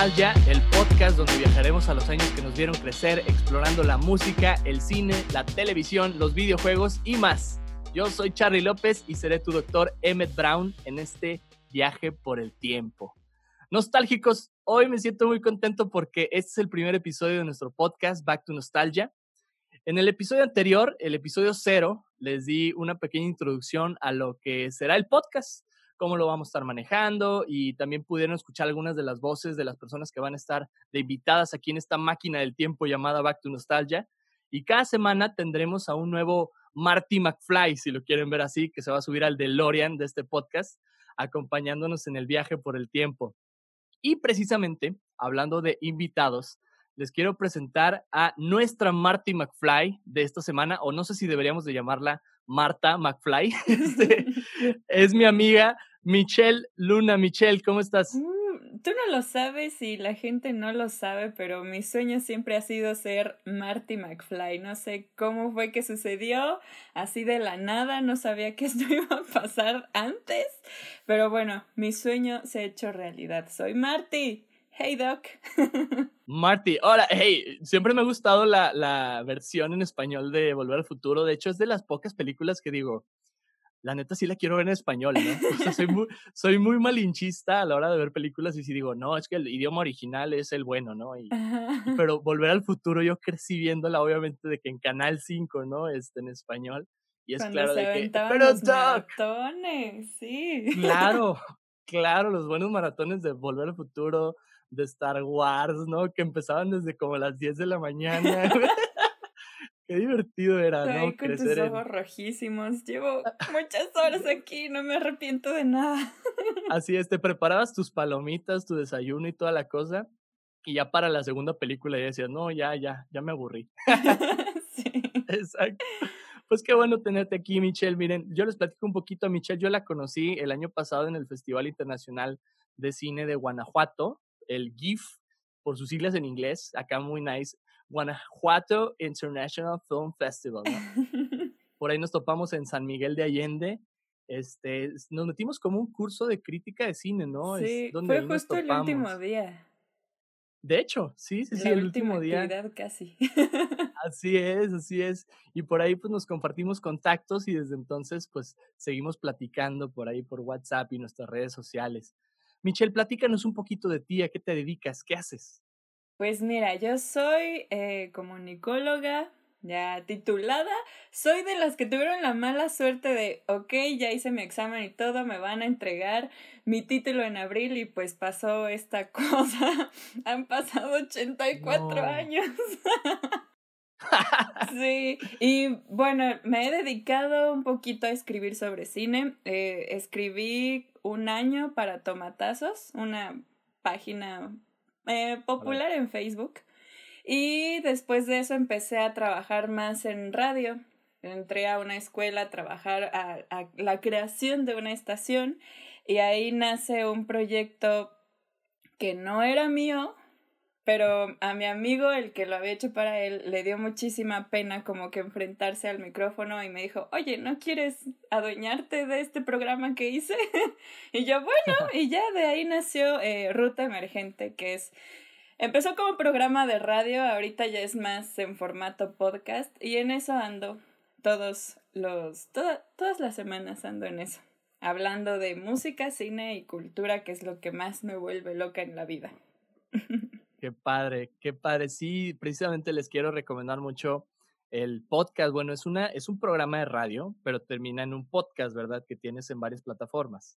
Nostalgia, el podcast donde viajaremos a los años que nos vieron crecer explorando la música, el cine, la televisión, los videojuegos y más. Yo soy Charlie López y seré tu doctor Emmett Brown en este viaje por el tiempo. Nostálgicos, hoy me siento muy contento porque este es el primer episodio de nuestro podcast Back to Nostalgia. En el episodio anterior, el episodio cero, les di una pequeña introducción a lo que será el podcast cómo lo vamos a estar manejando y también pudieron escuchar algunas de las voces de las personas que van a estar de invitadas aquí en esta máquina del tiempo llamada Back to Nostalgia. Y cada semana tendremos a un nuevo Marty McFly, si lo quieren ver así, que se va a subir al DeLorean de este podcast, acompañándonos en el viaje por el tiempo. Y precisamente, hablando de invitados, les quiero presentar a nuestra Marty McFly de esta semana, o no sé si deberíamos de llamarla Marta McFly. Este, es mi amiga Michelle Luna. Michelle, ¿cómo estás? Mm, tú no lo sabes y la gente no lo sabe, pero mi sueño siempre ha sido ser Marty McFly. No sé cómo fue que sucedió, así de la nada, no sabía que esto iba a pasar antes, pero bueno, mi sueño se ha hecho realidad. Soy Marty. Hey Doc. Marty, hola, hey, siempre me ha gustado la, la versión en español de Volver al Futuro. De hecho, es de las pocas películas que digo, la neta sí la quiero ver en español, ¿no? soy, muy, soy muy malinchista a la hora de ver películas y si digo, no, es que el idioma original es el bueno, ¿no? Y, pero Volver al Futuro yo crecí viéndola obviamente de que en Canal 5, ¿no? Este, en español. Y es claro de que, pero maratones, sí. Claro, claro, los buenos maratones de Volver al Futuro, de Star Wars, ¿no? Que empezaban desde como las 10 de la mañana. Qué divertido era, ¿no? con tus ojos rojísimos. Llevo muchas horas aquí, no me arrepiento de nada. Así es, te preparabas tus palomitas, tu desayuno y toda la cosa. Y ya para la segunda película ya decías, no, ya, ya, ya me aburrí. sí. Exacto. Pues qué bueno tenerte aquí, Michelle. Miren, yo les platico un poquito a Michelle. Yo la conocí el año pasado en el Festival Internacional de Cine de Guanajuato, el GIF, por sus siglas en inglés, acá muy nice. Guanajuato International Film Festival. Por ahí nos topamos en San Miguel de Allende. Este, nos metimos como un curso de crítica de cine, ¿no? Sí, fue justo el último día. De hecho, sí, sí, sí, el último día. casi. Así es, así es. Y por ahí pues nos compartimos contactos y desde entonces pues seguimos platicando por ahí por WhatsApp y nuestras redes sociales. Michelle, platícanos un poquito de ti, ¿a qué te dedicas? ¿Qué haces? Pues mira, yo soy eh, comunicóloga, ya titulada. Soy de las que tuvieron la mala suerte de, ok, ya hice mi examen y todo, me van a entregar mi título en abril y pues pasó esta cosa. Han pasado 84 años. sí, y bueno, me he dedicado un poquito a escribir sobre cine. Eh, escribí un año para Tomatazos, una página eh, popular en Facebook. Y después de eso empecé a trabajar más en radio. Entré a una escuela a trabajar a, a la creación de una estación y ahí nace un proyecto que no era mío, pero a mi amigo, el que lo había hecho para él, le dio muchísima pena como que enfrentarse al micrófono y me dijo, oye, ¿no quieres adueñarte de este programa que hice? y yo, bueno, y ya de ahí nació eh, Ruta Emergente, que es, empezó como programa de radio, ahorita ya es más en formato podcast y en eso ando todos los, todas las semanas ando en eso, hablando de música, cine y cultura, que es lo que más me vuelve loca en la vida. Qué padre, qué padre. Sí, precisamente les quiero recomendar mucho el podcast. Bueno, es, una, es un programa de radio, pero termina en un podcast, ¿verdad? Que tienes en varias plataformas.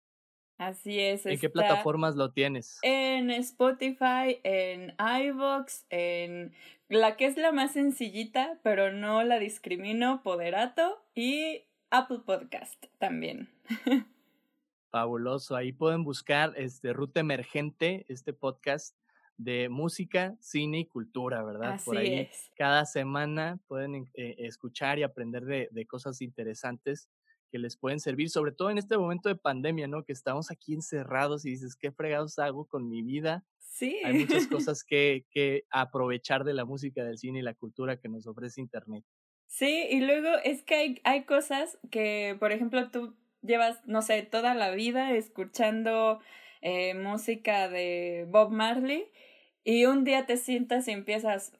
Así es. ¿En qué plataformas lo tienes? En Spotify, en iVoox, en la que es la más sencillita, pero no la discrimino, Poderato y Apple Podcast también. Fabuloso. Ahí pueden buscar este Ruta Emergente, este podcast de música, cine y cultura, ¿verdad? Por ahí cada semana pueden eh, escuchar y aprender de, de, cosas interesantes que les pueden servir, sobre todo en este momento de pandemia, ¿no? Que estamos aquí encerrados y dices, ¿qué fregados hago con mi vida? Sí. Hay muchas cosas que, que aprovechar de la música, del cine y la cultura que nos ofrece Internet. Sí, y luego es que hay, hay cosas que, por ejemplo, tú llevas, no sé, toda la vida escuchando eh, música de Bob Marley y un día te sientas y empiezas,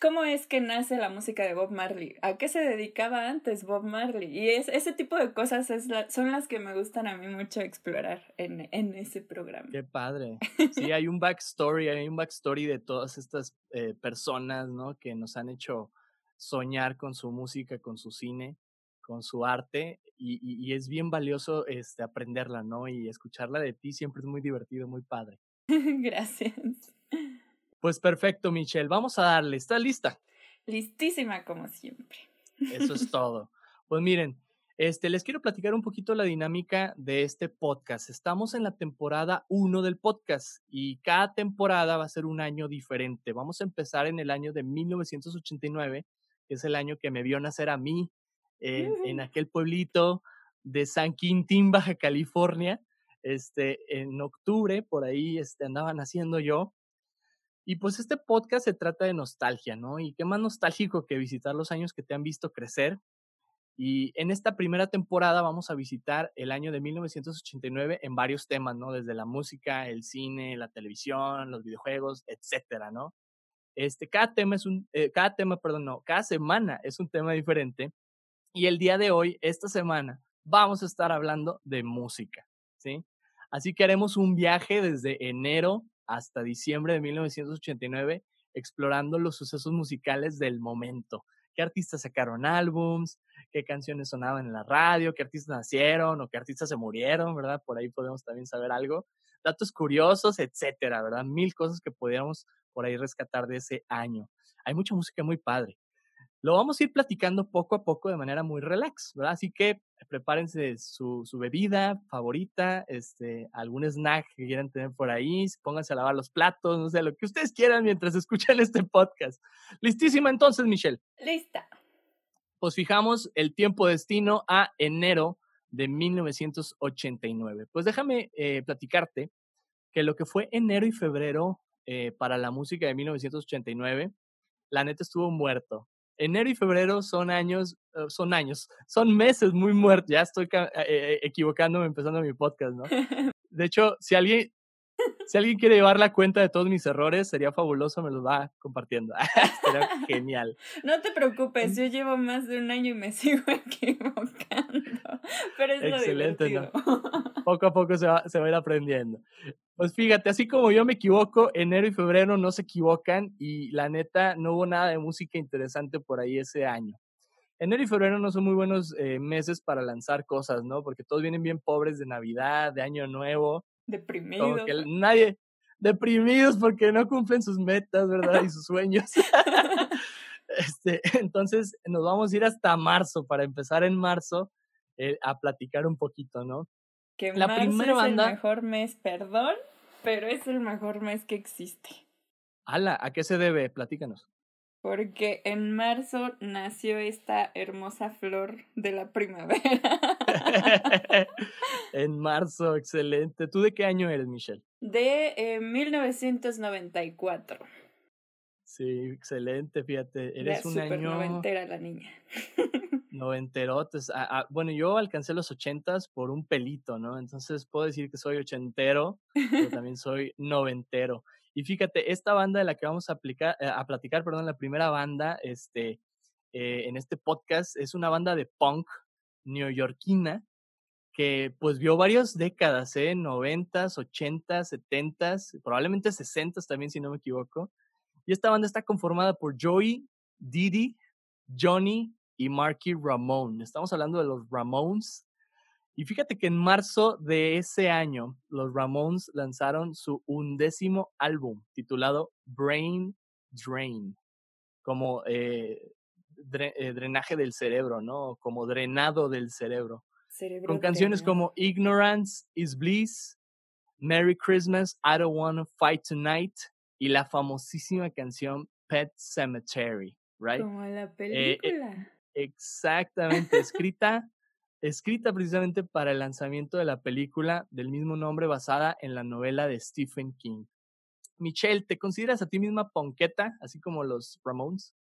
¿cómo es que nace la música de Bob Marley? ¿A qué se dedicaba antes Bob Marley? Y es, ese tipo de cosas es son las que me gustan a mí mucho explorar en, en ese programa. Qué padre. Sí, hay un backstory, hay un backstory de todas estas eh, personas, ¿no? Que nos han hecho soñar con su música, con su cine, con su arte y, y, es bien valioso este, aprenderla, ¿no? Y escucharla de ti siempre es muy divertido, muy padre. Gracias. Pues perfecto, Michelle. Vamos a darle. ¿Estás lista? Listísima como siempre. Eso es todo. Pues miren, este, les quiero platicar un poquito la dinámica de este podcast. Estamos en la temporada 1 del podcast y cada temporada va a ser un año diferente. Vamos a empezar en el año de 1989, que es el año que me vio nacer a mí en, en aquel pueblito de San Quintín, Baja California. Este, en octubre, por ahí este, andaba naciendo yo. Y pues este podcast se trata de nostalgia, ¿no? Y qué más nostálgico que visitar los años que te han visto crecer. Y en esta primera temporada vamos a visitar el año de 1989 en varios temas, ¿no? Desde la música, el cine, la televisión, los videojuegos, etcétera, ¿no? Este, cada tema es un, eh, cada tema, perdón, no, cada semana es un tema diferente. Y el día de hoy, esta semana, vamos a estar hablando de música, ¿sí? Así que haremos un viaje desde enero hasta diciembre de 1989 explorando los sucesos musicales del momento. ¿Qué artistas sacaron álbums? ¿Qué canciones sonaban en la radio? ¿Qué artistas nacieron o qué artistas se murieron? ¿Verdad? Por ahí podemos también saber algo. Datos curiosos, etcétera, ¿verdad? Mil cosas que podríamos por ahí rescatar de ese año. Hay mucha música muy padre. Lo vamos a ir platicando poco a poco de manera muy relax, ¿verdad? Así que prepárense su, su, bebida favorita, este, algún snack que quieran tener por ahí, pónganse a lavar los platos, no sé, lo que ustedes quieran mientras escuchan este podcast. ¿Listísima entonces, Michelle? Lista. Pues fijamos el tiempo destino a enero de 1989. Pues déjame eh, platicarte que lo que fue enero y febrero eh, para la música de 1989, la neta estuvo muerto enero y febrero son años, eh, son años, son meses muy muertos. Ya estoy eh, eh, equivocándome empezando mi podcast, ¿no? De hecho, si alguien, si alguien quiere llevar la cuenta de todos mis errores, sería fabuloso, me los va compartiendo. Sería genial. No te preocupes, yo llevo más de un año y me sigo equivocando. Pero es Excelente, lo divertido. Poco a poco se va, se va a ir aprendiendo. Pues fíjate, así como yo me equivoco, enero y febrero no se equivocan y la neta no hubo nada de música interesante por ahí ese año. Enero y febrero no son muy buenos eh, meses para lanzar cosas, ¿no? Porque todos vienen bien pobres de Navidad, de Año Nuevo. Deprimidos. que nadie, deprimidos porque no cumplen sus metas, ¿verdad? Y sus sueños. este, entonces nos vamos a ir hasta marzo para empezar en marzo eh, a platicar un poquito, ¿no? Que la primera banda... es el mejor mes, perdón, pero es el mejor mes que existe. Ala, ¿a qué se debe? Platícanos. Porque en marzo nació esta hermosa flor de la primavera. en marzo, excelente. ¿Tú de qué año eres, Michelle? De eh, 1994. Sí, excelente, fíjate. Eres un año. noventera la niña. Noventerotes. Ah, ah, bueno, yo alcancé los ochentas por un pelito, ¿no? Entonces puedo decir que soy ochentero, pero también soy noventero. Y fíjate, esta banda de la que vamos a, eh, platicar, perdón, la primera banda este, eh, en este podcast es una banda de punk neoyorquina que pues vio varias décadas, ¿eh? Noventas, ochentas, setentas, probablemente sesentas también, si no me equivoco. Y esta banda está conformada por Joey, Didi, Johnny, y Marky Ramone. Estamos hablando de los Ramones. Y fíjate que en marzo de ese año, los Ramones lanzaron su undécimo álbum titulado Brain Drain, como eh, eh, drenaje del cerebro, ¿no? Como drenado del cerebro. con canciones como Ignorance is Bliss, Merry Christmas, I Don't Wanna Fight Tonight y la famosísima canción Pet Cemetery, right? Como la eh, película. Exactamente, escrita, escrita precisamente para el lanzamiento de la película del mismo nombre basada en la novela de Stephen King. Michelle, ¿te consideras a ti misma ponqueta, así como los Ramones?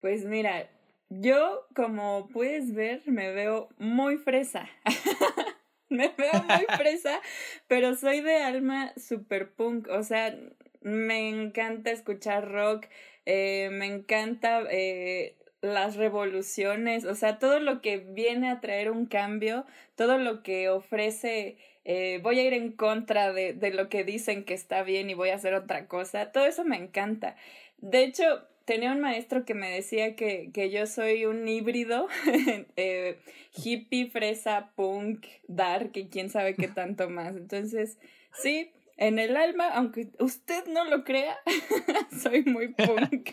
Pues mira, yo como puedes ver me veo muy fresa. me veo muy fresa, pero soy de alma super punk. O sea, me encanta escuchar rock, eh, me encanta eh, las revoluciones, o sea, todo lo que viene a traer un cambio, todo lo que ofrece, eh, voy a ir en contra de, de lo que dicen que está bien y voy a hacer otra cosa, todo eso me encanta. De hecho, tenía un maestro que me decía que, que yo soy un híbrido, eh, hippie, fresa, punk, dark y quién sabe qué tanto más. Entonces, sí, en el alma, aunque usted no lo crea, soy muy punk.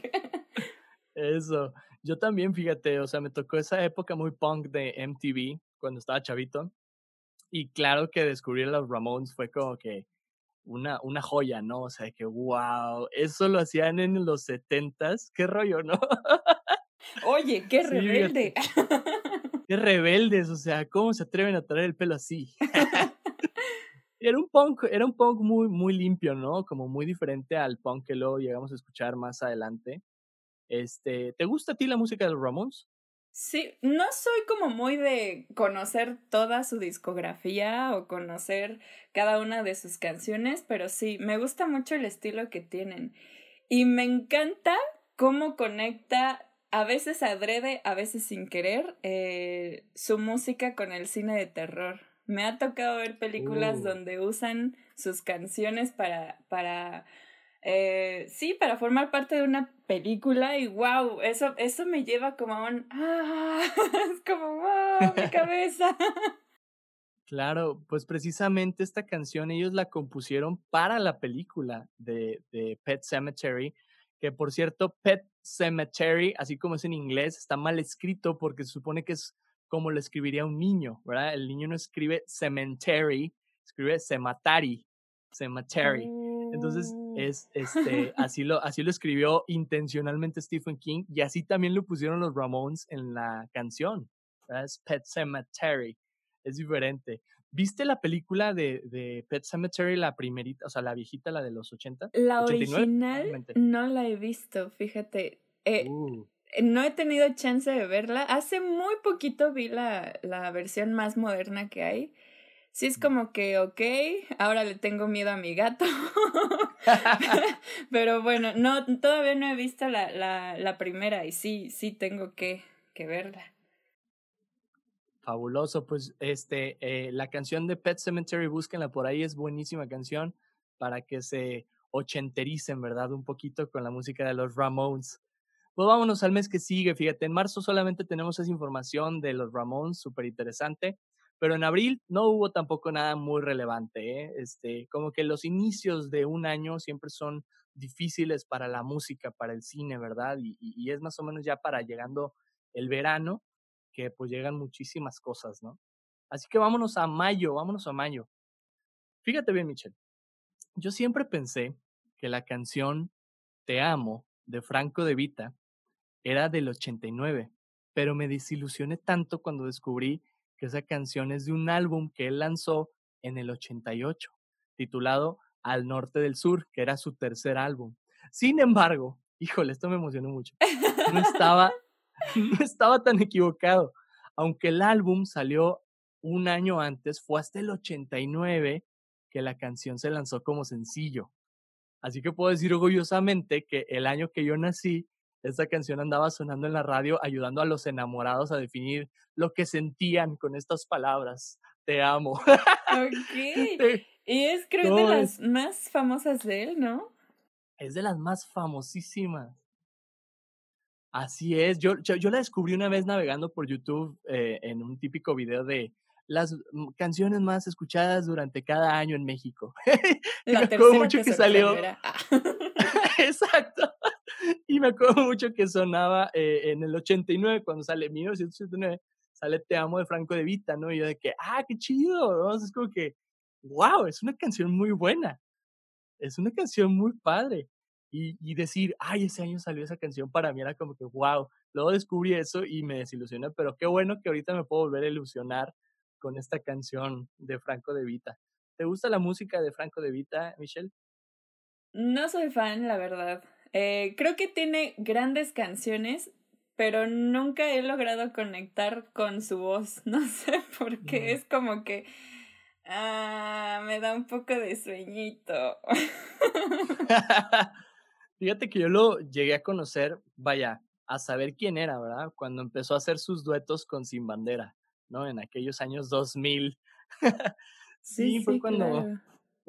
Eso. Yo también, fíjate, o sea, me tocó esa época muy punk de MTV cuando estaba chavito. Y claro que descubrir a los Ramones fue como que una, una joya, ¿no? O sea, que wow, eso lo hacían en los setentas, qué rollo, ¿no? Oye, qué rebelde. qué rebeldes, o sea, ¿cómo se atreven a traer el pelo así? era un punk, era un punk muy, muy limpio, ¿no? Como muy diferente al punk que luego llegamos a escuchar más adelante. Este, ¿te gusta a ti la música de los Ramones? Sí, no soy como muy de conocer toda su discografía o conocer cada una de sus canciones, pero sí, me gusta mucho el estilo que tienen. Y me encanta cómo conecta, a veces adrede, a veces sin querer, eh, su música con el cine de terror. Me ha tocado ver películas uh. donde usan sus canciones para, para eh, sí, para formar parte de una película y wow, eso, eso me lleva como a un, ah, es como, wow, mi cabeza. Claro, pues precisamente esta canción ellos la compusieron para la película de, de Pet Cemetery, que por cierto, Pet Cemetery, así como es en inglés, está mal escrito porque se supone que es como lo escribiría un niño, ¿verdad? El niño no escribe cemetery, escribe cematari, cemetery. Entonces. Es, este, así, lo, así lo escribió intencionalmente Stephen King y así también lo pusieron los Ramones en la canción. Es Pet Cemetery. Es diferente. ¿Viste la película de, de, Pet Cemetery, la primerita, o sea, la viejita, la de los 80? La original no la he visto, fíjate. Eh, uh. No he tenido chance de verla. Hace muy poquito vi la, la versión más moderna que hay sí es como que, ok, ahora le tengo miedo a mi gato. Pero bueno, no, todavía no he visto la, la, la primera y sí, sí tengo que, que verla. Fabuloso, pues este, eh, la canción de Pet Cemetery, búsquenla por ahí, es buenísima canción para que se ochentericen, ¿verdad? Un poquito con la música de los Ramones. Pues vámonos al mes que sigue, fíjate, en marzo solamente tenemos esa información de los Ramones, súper interesante pero en abril no hubo tampoco nada muy relevante. ¿eh? Este, como que los inicios de un año siempre son difíciles para la música, para el cine, ¿verdad? Y, es más o menos ya para llegando el verano que pues llegan muchísimas cosas, ¿no? Así que vámonos a mayo, vámonos a mayo. Fíjate bien, Michelle. Yo siempre pensé que la canción Te amo de Franco de Vita era del 89, pero me desilusioné tanto cuando descubrí que esa canción es de un álbum que él lanzó en el 88, titulado Al Norte del Sur, que era su tercer álbum. Sin embargo, híjole, esto me emocionó mucho. No estaba, no estaba tan equivocado. Aunque el álbum salió un año antes, fue hasta el 89 que la canción se lanzó como sencillo. Así que puedo decir orgullosamente que el año que yo nací, esta canción andaba sonando en la radio ayudando a los enamorados a definir lo que sentían con estas palabras. Te amo. Ok. y es creo de las más famosas de él, ¿no? Es de las más famosísimas. Así es. Yo, yo, la descubrí una vez navegando por YouTube eh, en un típico video de las canciones más escuchadas durante cada año en México. La tercera mucho que salió. Exacto. Y me acuerdo mucho que sonaba eh, en el 89, cuando sale 1989, sale Te Amo de Franco de Vita, ¿no? Y yo de que, ah, qué chido, ¿no? Es como que, wow, es una canción muy buena. Es una canción muy padre. Y, y decir, ay, ese año salió esa canción, para mí era como que, wow. Luego descubrí eso y me desilusioné, pero qué bueno que ahorita me puedo volver a ilusionar con esta canción de Franco de Vita. ¿Te gusta la música de Franco de Vita, Michelle? No soy fan, la verdad. Eh, creo que tiene grandes canciones, pero nunca he logrado conectar con su voz. No sé por qué. Es como que Ah, me da un poco de sueñito. Fíjate que yo lo llegué a conocer, vaya, a saber quién era, ¿verdad? Cuando empezó a hacer sus duetos con Sin Bandera, ¿no? En aquellos años 2000. sí, fue cuando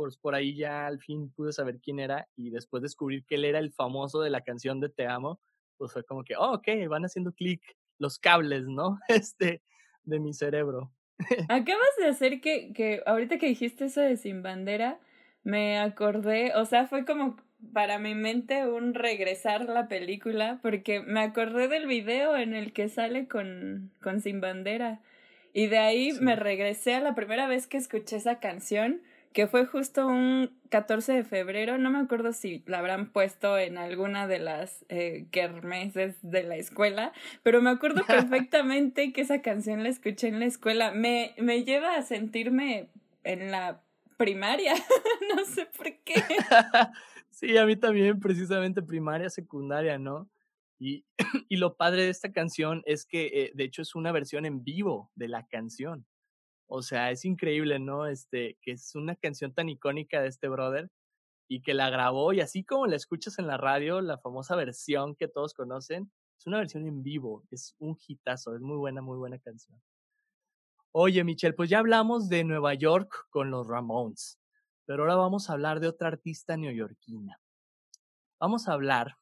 por, por ahí ya al fin pude saber quién era y después descubrir que él era el famoso de la canción de Te Amo, pues fue como que, oh, ok, van haciendo clic los cables, ¿no? Este, de mi cerebro. Acabas de hacer que, que ahorita que dijiste eso de Sin Bandera, me acordé, o sea, fue como para mi mente un regresar la película, porque me acordé del video en el que sale con, con Sin Bandera. Y de ahí me regresé a la primera vez que escuché esa canción que fue justo un 14 de febrero, no me acuerdo si la habrán puesto en alguna de las eh, kermeses de la escuela, pero me acuerdo perfectamente que esa canción la escuché en la escuela. Me, me lleva a sentirme en la primaria, no sé por qué. sí, a mí también, precisamente primaria, secundaria, ¿no? Y, y lo padre de esta canción es que, eh, de hecho, es una versión en vivo de la canción. O sea, es increíble, ¿no? Este, que es una canción tan icónica de este brother y que la grabó y así como la escuchas en la radio, la famosa versión que todos conocen, es una versión en vivo, es un hitazo, es muy buena, muy buena canción. Oye, Michelle, pues ya hablamos de Nueva York con los Ramones, pero ahora vamos a hablar de otra artista neoyorquina. Vamos a hablar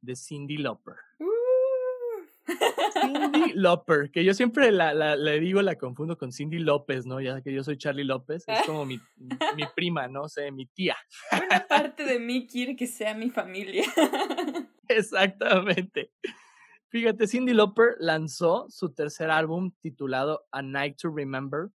de Cindy Lauper. Cindy Lauper, que yo siempre la, la, le digo, la confundo con Cindy López, ¿no? Ya que yo soy Charlie López, es como mi, mi prima, ¿no? O sea, mi tía. Una parte de mí quiere que sea mi familia. Exactamente. Fíjate, Cindy Lauper lanzó su tercer álbum titulado A Night to Remember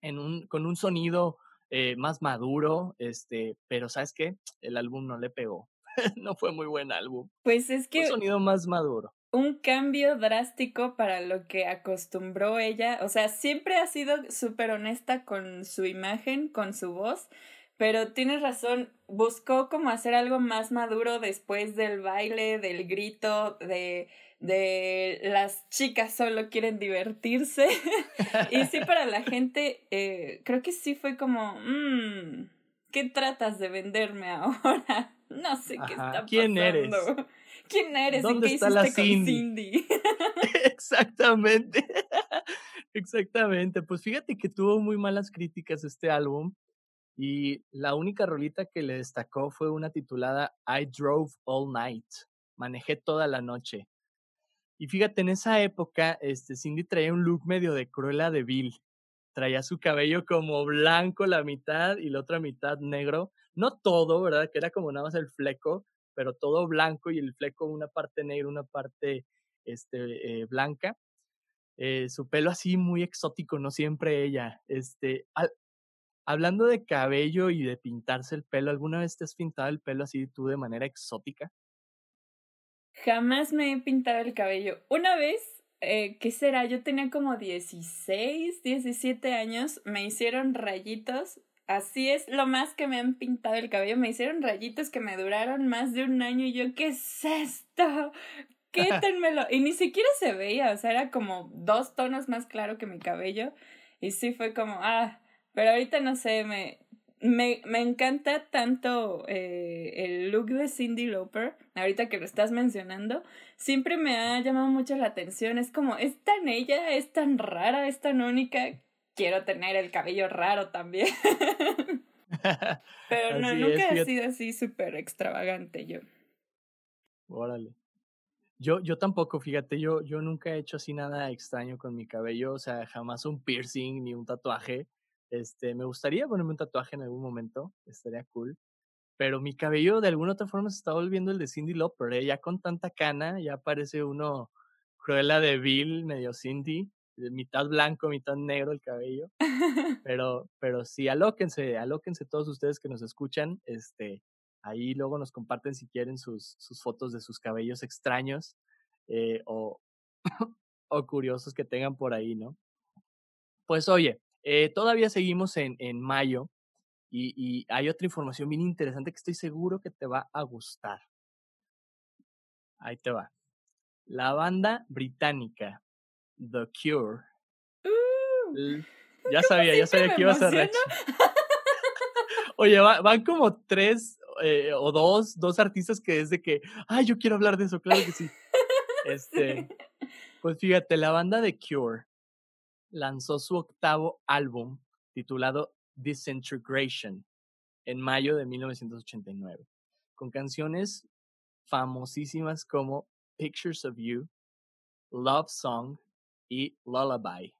en un, con un sonido eh, más maduro, este, pero ¿sabes qué? El álbum no le pegó. no fue muy buen álbum. Pues es que... Un sonido más maduro un cambio drástico para lo que acostumbró ella. O sea, siempre ha sido súper honesta con su imagen, con su voz, pero tienes razón, buscó como hacer algo más maduro después del baile, del grito, de, de las chicas solo quieren divertirse. y sí, para la gente, eh, creo que sí fue como, mmm, ¿qué tratas de venderme ahora? No sé qué está pasando. ¿Quién eres? ¿Quién eres? ¿Dónde qué está la Cindy? Exactamente. Exactamente. Pues fíjate que tuvo muy malas críticas este álbum y la única rolita que le destacó fue una titulada I Drove All Night. Manejé toda la noche. Y fíjate, en esa época, este, Cindy traía un look medio de Cruella de Vil. Traía su cabello como blanco la mitad y la otra mitad negro. No todo, ¿verdad? Que era como nada más el fleco, pero todo blanco y el fleco una parte negra, una parte este, eh, blanca. Eh, su pelo así muy exótico, no siempre ella. Este, hablando de cabello y de pintarse el pelo, ¿alguna vez te has pintado el pelo así tú de manera exótica? Jamás me he pintado el cabello. Una vez, eh, ¿qué será? Yo tenía como 16, 17 años, me hicieron rayitos Así es lo más que me han pintado el cabello. Me hicieron rayitos que me duraron más de un año y yo, ¿qué es esto? Quítenmelo. Y ni siquiera se veía, o sea, era como dos tonos más claro que mi cabello. Y sí fue como, ah, pero ahorita no sé, me, me, me encanta tanto eh, el look de Cindy Lauper, ahorita que lo estás mencionando, siempre me ha llamado mucho la atención. Es como, es tan ella, es tan rara, es tan única quiero tener el cabello raro también. Pero no, nunca he sido así súper extravagante yo. Órale. Yo, yo tampoco, fíjate, yo, yo nunca he hecho así nada extraño con mi cabello, o sea, jamás un piercing ni un tatuaje. Este, me gustaría ponerme un tatuaje en algún momento, estaría cool. Pero mi cabello de alguna otra forma se está volviendo el de Cindy Lauper, ¿eh? ya con tanta cana, ya parece uno cruela de Bill, medio Cindy mitad blanco, mitad negro el cabello. Pero, pero sí, alóquense, alóquense todos ustedes que nos escuchan. Este, ahí luego nos comparten si quieren sus, sus fotos de sus cabellos extraños eh, o, o curiosos que tengan por ahí, ¿no? Pues oye, eh, todavía seguimos en, en mayo y, y hay otra información bien interesante que estoy seguro que te va a gustar. Ahí te va. La banda británica The Cure Ya sabía, ya sabía que ibas a reaccionar. Oye, van como tres eh, o dos, dos artistas que es de que, ay, yo quiero hablar de eso, claro que sí. Este, pues fíjate, la banda de Cure lanzó su octavo álbum titulado Disintegration en mayo de 1989, con canciones famosísimas como Pictures of You, Love Song y Lullaby.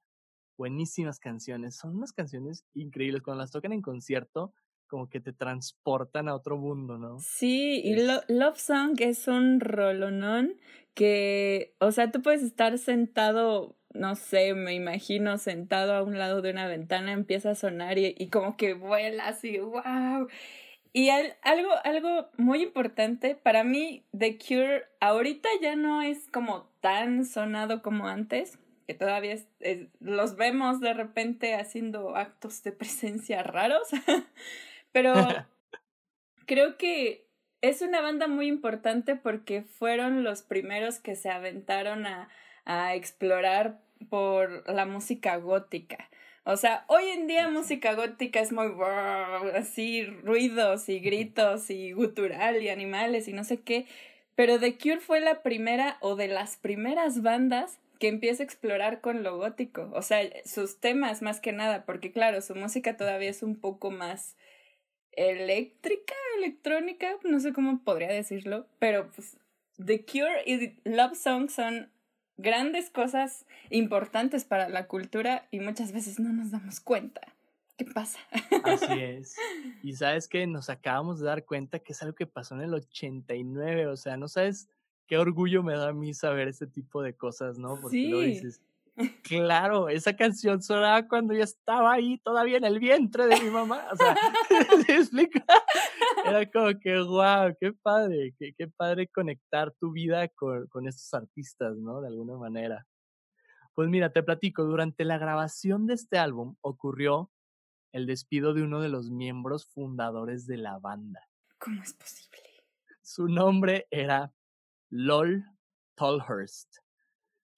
Buenísimas canciones, son unas canciones increíbles. Cuando las tocan en concierto, como que te transportan a otro mundo, ¿no? Sí, y Love Song es un rolonón que, o sea, tú puedes estar sentado, no sé, me imagino sentado a un lado de una ventana, empieza a sonar y, y como que vuela así, wow. Y algo, algo muy importante para mí, The Cure ahorita ya no es como tan sonado como antes, que todavía los vemos de repente haciendo actos de presencia raros, pero creo que es una banda muy importante porque fueron los primeros que se aventaron a, a explorar por la música gótica. O sea, hoy en día música gótica es muy así, ruidos y gritos y gutural y animales y no sé qué. Pero The Cure fue la primera o de las primeras bandas que empieza a explorar con lo gótico. O sea, sus temas más que nada, porque claro, su música todavía es un poco más eléctrica, electrónica, no sé cómo podría decirlo, pero pues The Cure y Love Song son grandes cosas importantes para la cultura y muchas veces no nos damos cuenta. ¿Qué pasa? Así es. Y sabes que nos acabamos de dar cuenta que es algo que pasó en el 89, o sea, no sabes qué orgullo me da a mí saber ese tipo de cosas, ¿no? Porque sí. lo dices. Claro, esa canción sonaba cuando yo estaba ahí todavía en el vientre de mi mamá. O sea, ¿se explica? Era como que, wow, qué padre, qué, qué padre conectar tu vida con, con estos artistas, ¿no? De alguna manera. Pues mira, te platico, durante la grabación de este álbum ocurrió el despido de uno de los miembros fundadores de la banda. ¿Cómo es posible? Su nombre era Lol Tolhurst,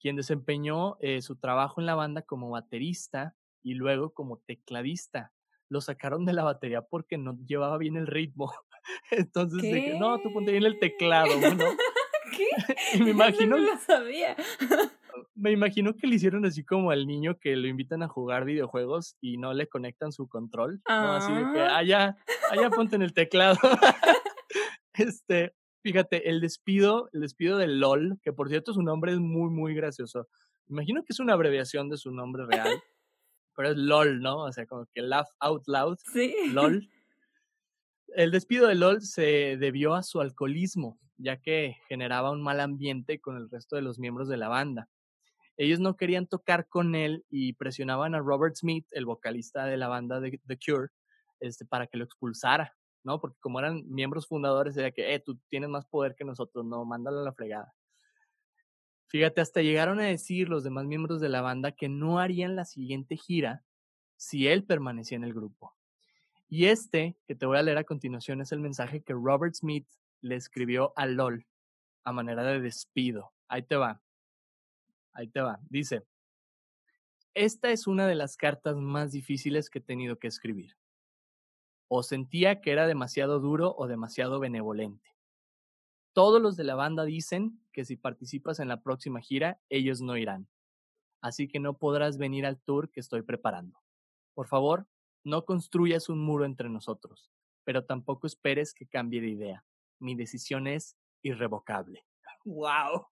quien desempeñó eh, su trabajo en la banda como baterista y luego como tecladista lo sacaron de la batería porque no llevaba bien el ritmo. Entonces dije, no, tú ponte bien el teclado, ¿no? ¿Qué? y me imagino. No lo sabía. me imagino que le hicieron así como al niño que lo invitan a jugar videojuegos y no le conectan su control. ¿no? Así de que, Ah. allá, allá ponte en el teclado. este, fíjate, el despido, el despido de LOL, que por cierto su nombre es muy, muy gracioso. Imagino que es una abreviación de su nombre real, pero es LOL, ¿no? O sea, como que laugh out loud, Sí. LOL. El despido de LOL se debió a su alcoholismo, ya que generaba un mal ambiente con el resto de los miembros de la banda. Ellos no querían tocar con él y presionaban a Robert Smith, el vocalista de la banda de The Cure, este, para que lo expulsara, ¿no? Porque como eran miembros fundadores, era que, eh, tú tienes más poder que nosotros, no, mándalo a la fregada. Fíjate, hasta llegaron a decir los demás miembros de la banda que no harían la siguiente gira si él permanecía en el grupo. Y este, que te voy a leer a continuación, es el mensaje que Robert Smith le escribió a LOL a manera de despido. Ahí te va. Ahí te va. Dice, esta es una de las cartas más difíciles que he tenido que escribir. O sentía que era demasiado duro o demasiado benevolente. Todos los de la banda dicen que si participas en la próxima gira, ellos no irán. Así que no podrás venir al tour que estoy preparando. Por favor, no construyas un muro entre nosotros, pero tampoco esperes que cambie de idea. Mi decisión es irrevocable. ¡Wow!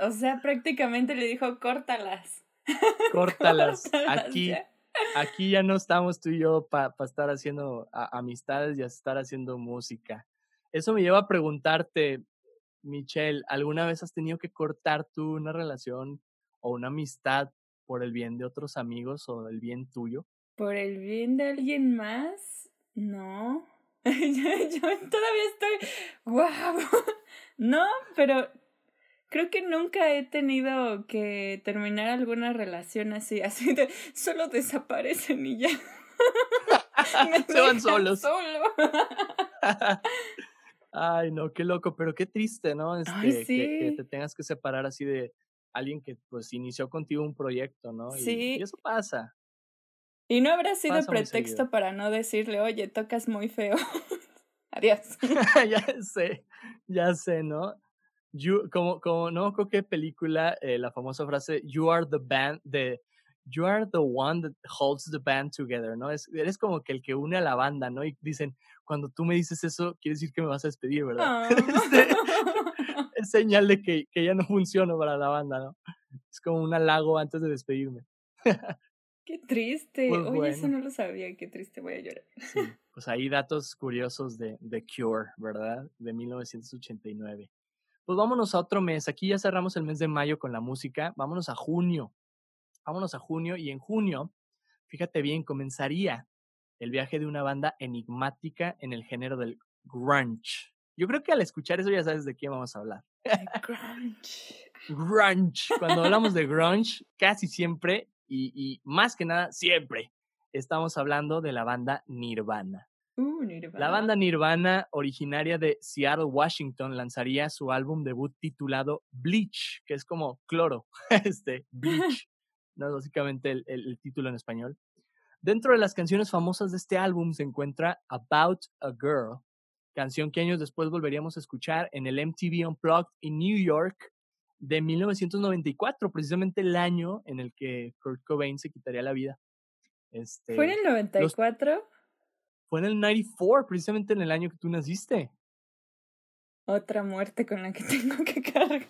O sea, prácticamente le dijo, córtalas. Córtalas. Córtalas Aquí, ya. Aquí ya no estamos tú y yo para estar haciendo amistades y estar haciendo música. Eso me lleva a preguntarte, Michelle, ¿alguna vez has tenido que cortar tú una relación o una amistad por el bien de otros amigos o el bien tuyo? ¿Por el bien de alguien más? No. yo, yo todavía estoy. ¡Wow! no, pero creo que nunca he tenido que terminar alguna relación así. Así de. Solo desaparecen y ya. Se van solos. Solo. Ay, no, qué loco, pero qué triste, ¿no? Este, que- que, sí. te tengas que separar así de alguien que pues inició contigo un proyecto, ¿no? Y, Sí. y eso pasa. Y no habrá sido pretexto para no decirle, oye, tocas muy feo. Adiós. ya sé, ya sé, ¿no? You, como, como no creo qué película, eh, la famosa frase, you are the band, de you are the one that holds the band together, ¿no? Es, eres como que el que une a la banda, ¿no? Y dicen, cuando tú me dices eso, quiere decir que me vas a despedir, ¿verdad? Este, es señal de que, que ya no funciono para la banda, ¿no? Es como un halago antes de despedirme. Qué triste. Pues Oye, eso no lo sabía. Qué triste, voy a llorar. Sí, pues ahí datos curiosos de The Cure, ¿verdad? De 1989. Pues vámonos a otro mes. Aquí ya cerramos el mes de mayo con la música. Vámonos a junio. Vámonos a junio y en junio, fíjate bien, comenzaría el viaje de una banda enigmática en el género del grunge. Yo creo que al escuchar eso ya sabes de qué vamos a hablar. grunge. grunge. Cuando hablamos de grunge, casi siempre y, más que nada, siempre estamos hablando de la banda Nirvana. Uh. La banda Nirvana, originaria de Seattle, Washington, lanzaría su álbum debut titulado Bleach, que es como cloro, este, Bleach, no básicamente el, el, título en español. Dentro de las canciones famosas de este álbum se encuentra About a Girl, canción que años después volveríamos a escuchar en el MTV Unplugged en New York de 1994, precisamente el año en el que Kurt Cobain se quitaría la vida. Este, ¿Fue en el 94? Fue en el 94, precisamente en el año que tú naciste. Otra muerte con la que tengo que cargar.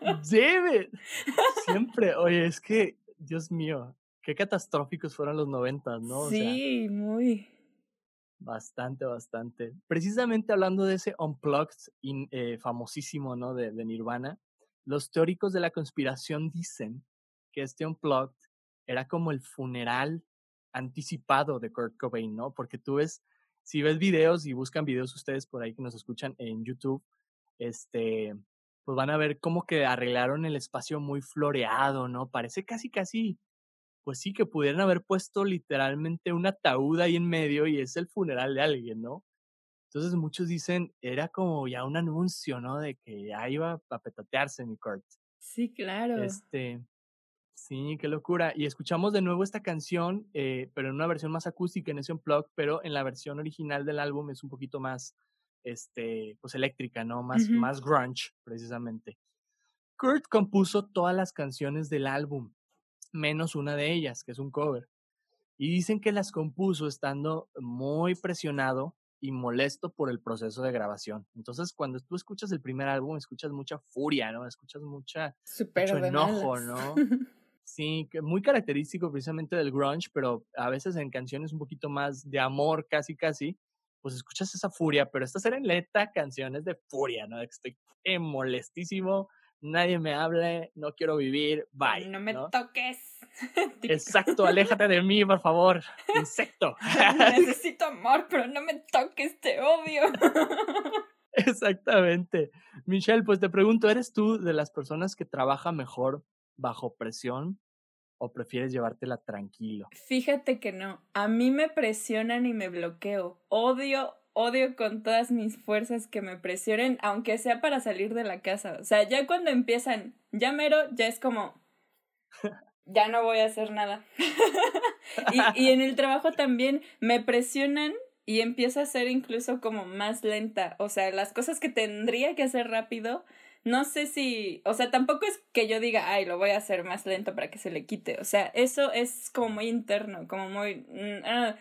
David. Siempre. Oye, es que, Dios mío, qué catastróficos fueron los 90, ¿no? sí, muy. Bastante, bastante. Precisamente hablando de ese Unplugged eh, famosísimo, ¿no? De, de Nirvana, los teóricos de la conspiración dicen que este Unplugged era como el funeral anticipado de Kurt Cobain, ¿no? Porque tú ves, si ves videos y buscan videos ustedes por ahí que nos escuchan en YouTube, este, pues van a ver como que arreglaron el espacio muy floreado, ¿no? Parece casi, casi, pues sí, que pudieran haber puesto literalmente un ataúd ahí en medio y es el funeral de alguien, ¿no? Entonces muchos dicen, era como ya un anuncio, ¿no? De que ya iba a petatearse mi Kurt. Sí, claro. Este, sí, qué locura. Y escuchamos de nuevo esta canción, eh, pero en una versión más acústica en ese unplug, pero en la versión original del álbum es un poquito más, este, pues eléctrica, ¿no? Más, más grunge, precisamente. Kurt compuso todas las canciones del álbum, menos una de ellas, que es un cover. Y dicen que las compuso estando muy presionado y molesto por el proceso de grabación. Entonces, cuando tú escuchas el primer álbum, escuchas mucha furia, ¿no? Escuchas mucha, mucho enojo, ¿no? Sí, muy característico precisamente del grunge, pero a veces en canciones un poquito más de amor, casi, casi, pues escuchas esa furia, pero estas eran neta canciones de furia, ¿no? Estoy molestísimo, nadie me hable, no quiero vivir, bye. No me toques. Exacto, aléjate de mí, por favor, insecto. Necesito amor, pero no me toques, te odio. Exactamente. Michelle, pues te pregunto, ¿eres tú de las personas que trabaja mejor bajo presión o prefieres llevártela tranquilo? Fíjate que no. A mí me presionan y me bloqueo. Odio, odio con todas mis fuerzas que me presionen, aunque sea para salir de la casa. O sea, ya cuando empiezan, ya mero, ya es como, ya no voy a hacer nada. y, en el trabajo también me presionan y empiezo a ser incluso como más lenta. O sea, las cosas que tendría que hacer rápido, no sé si, o sea, tampoco es que yo diga, ay, lo voy a hacer más lento para que se le quite. O sea, eso es como muy interno, como muy... Mm, ah,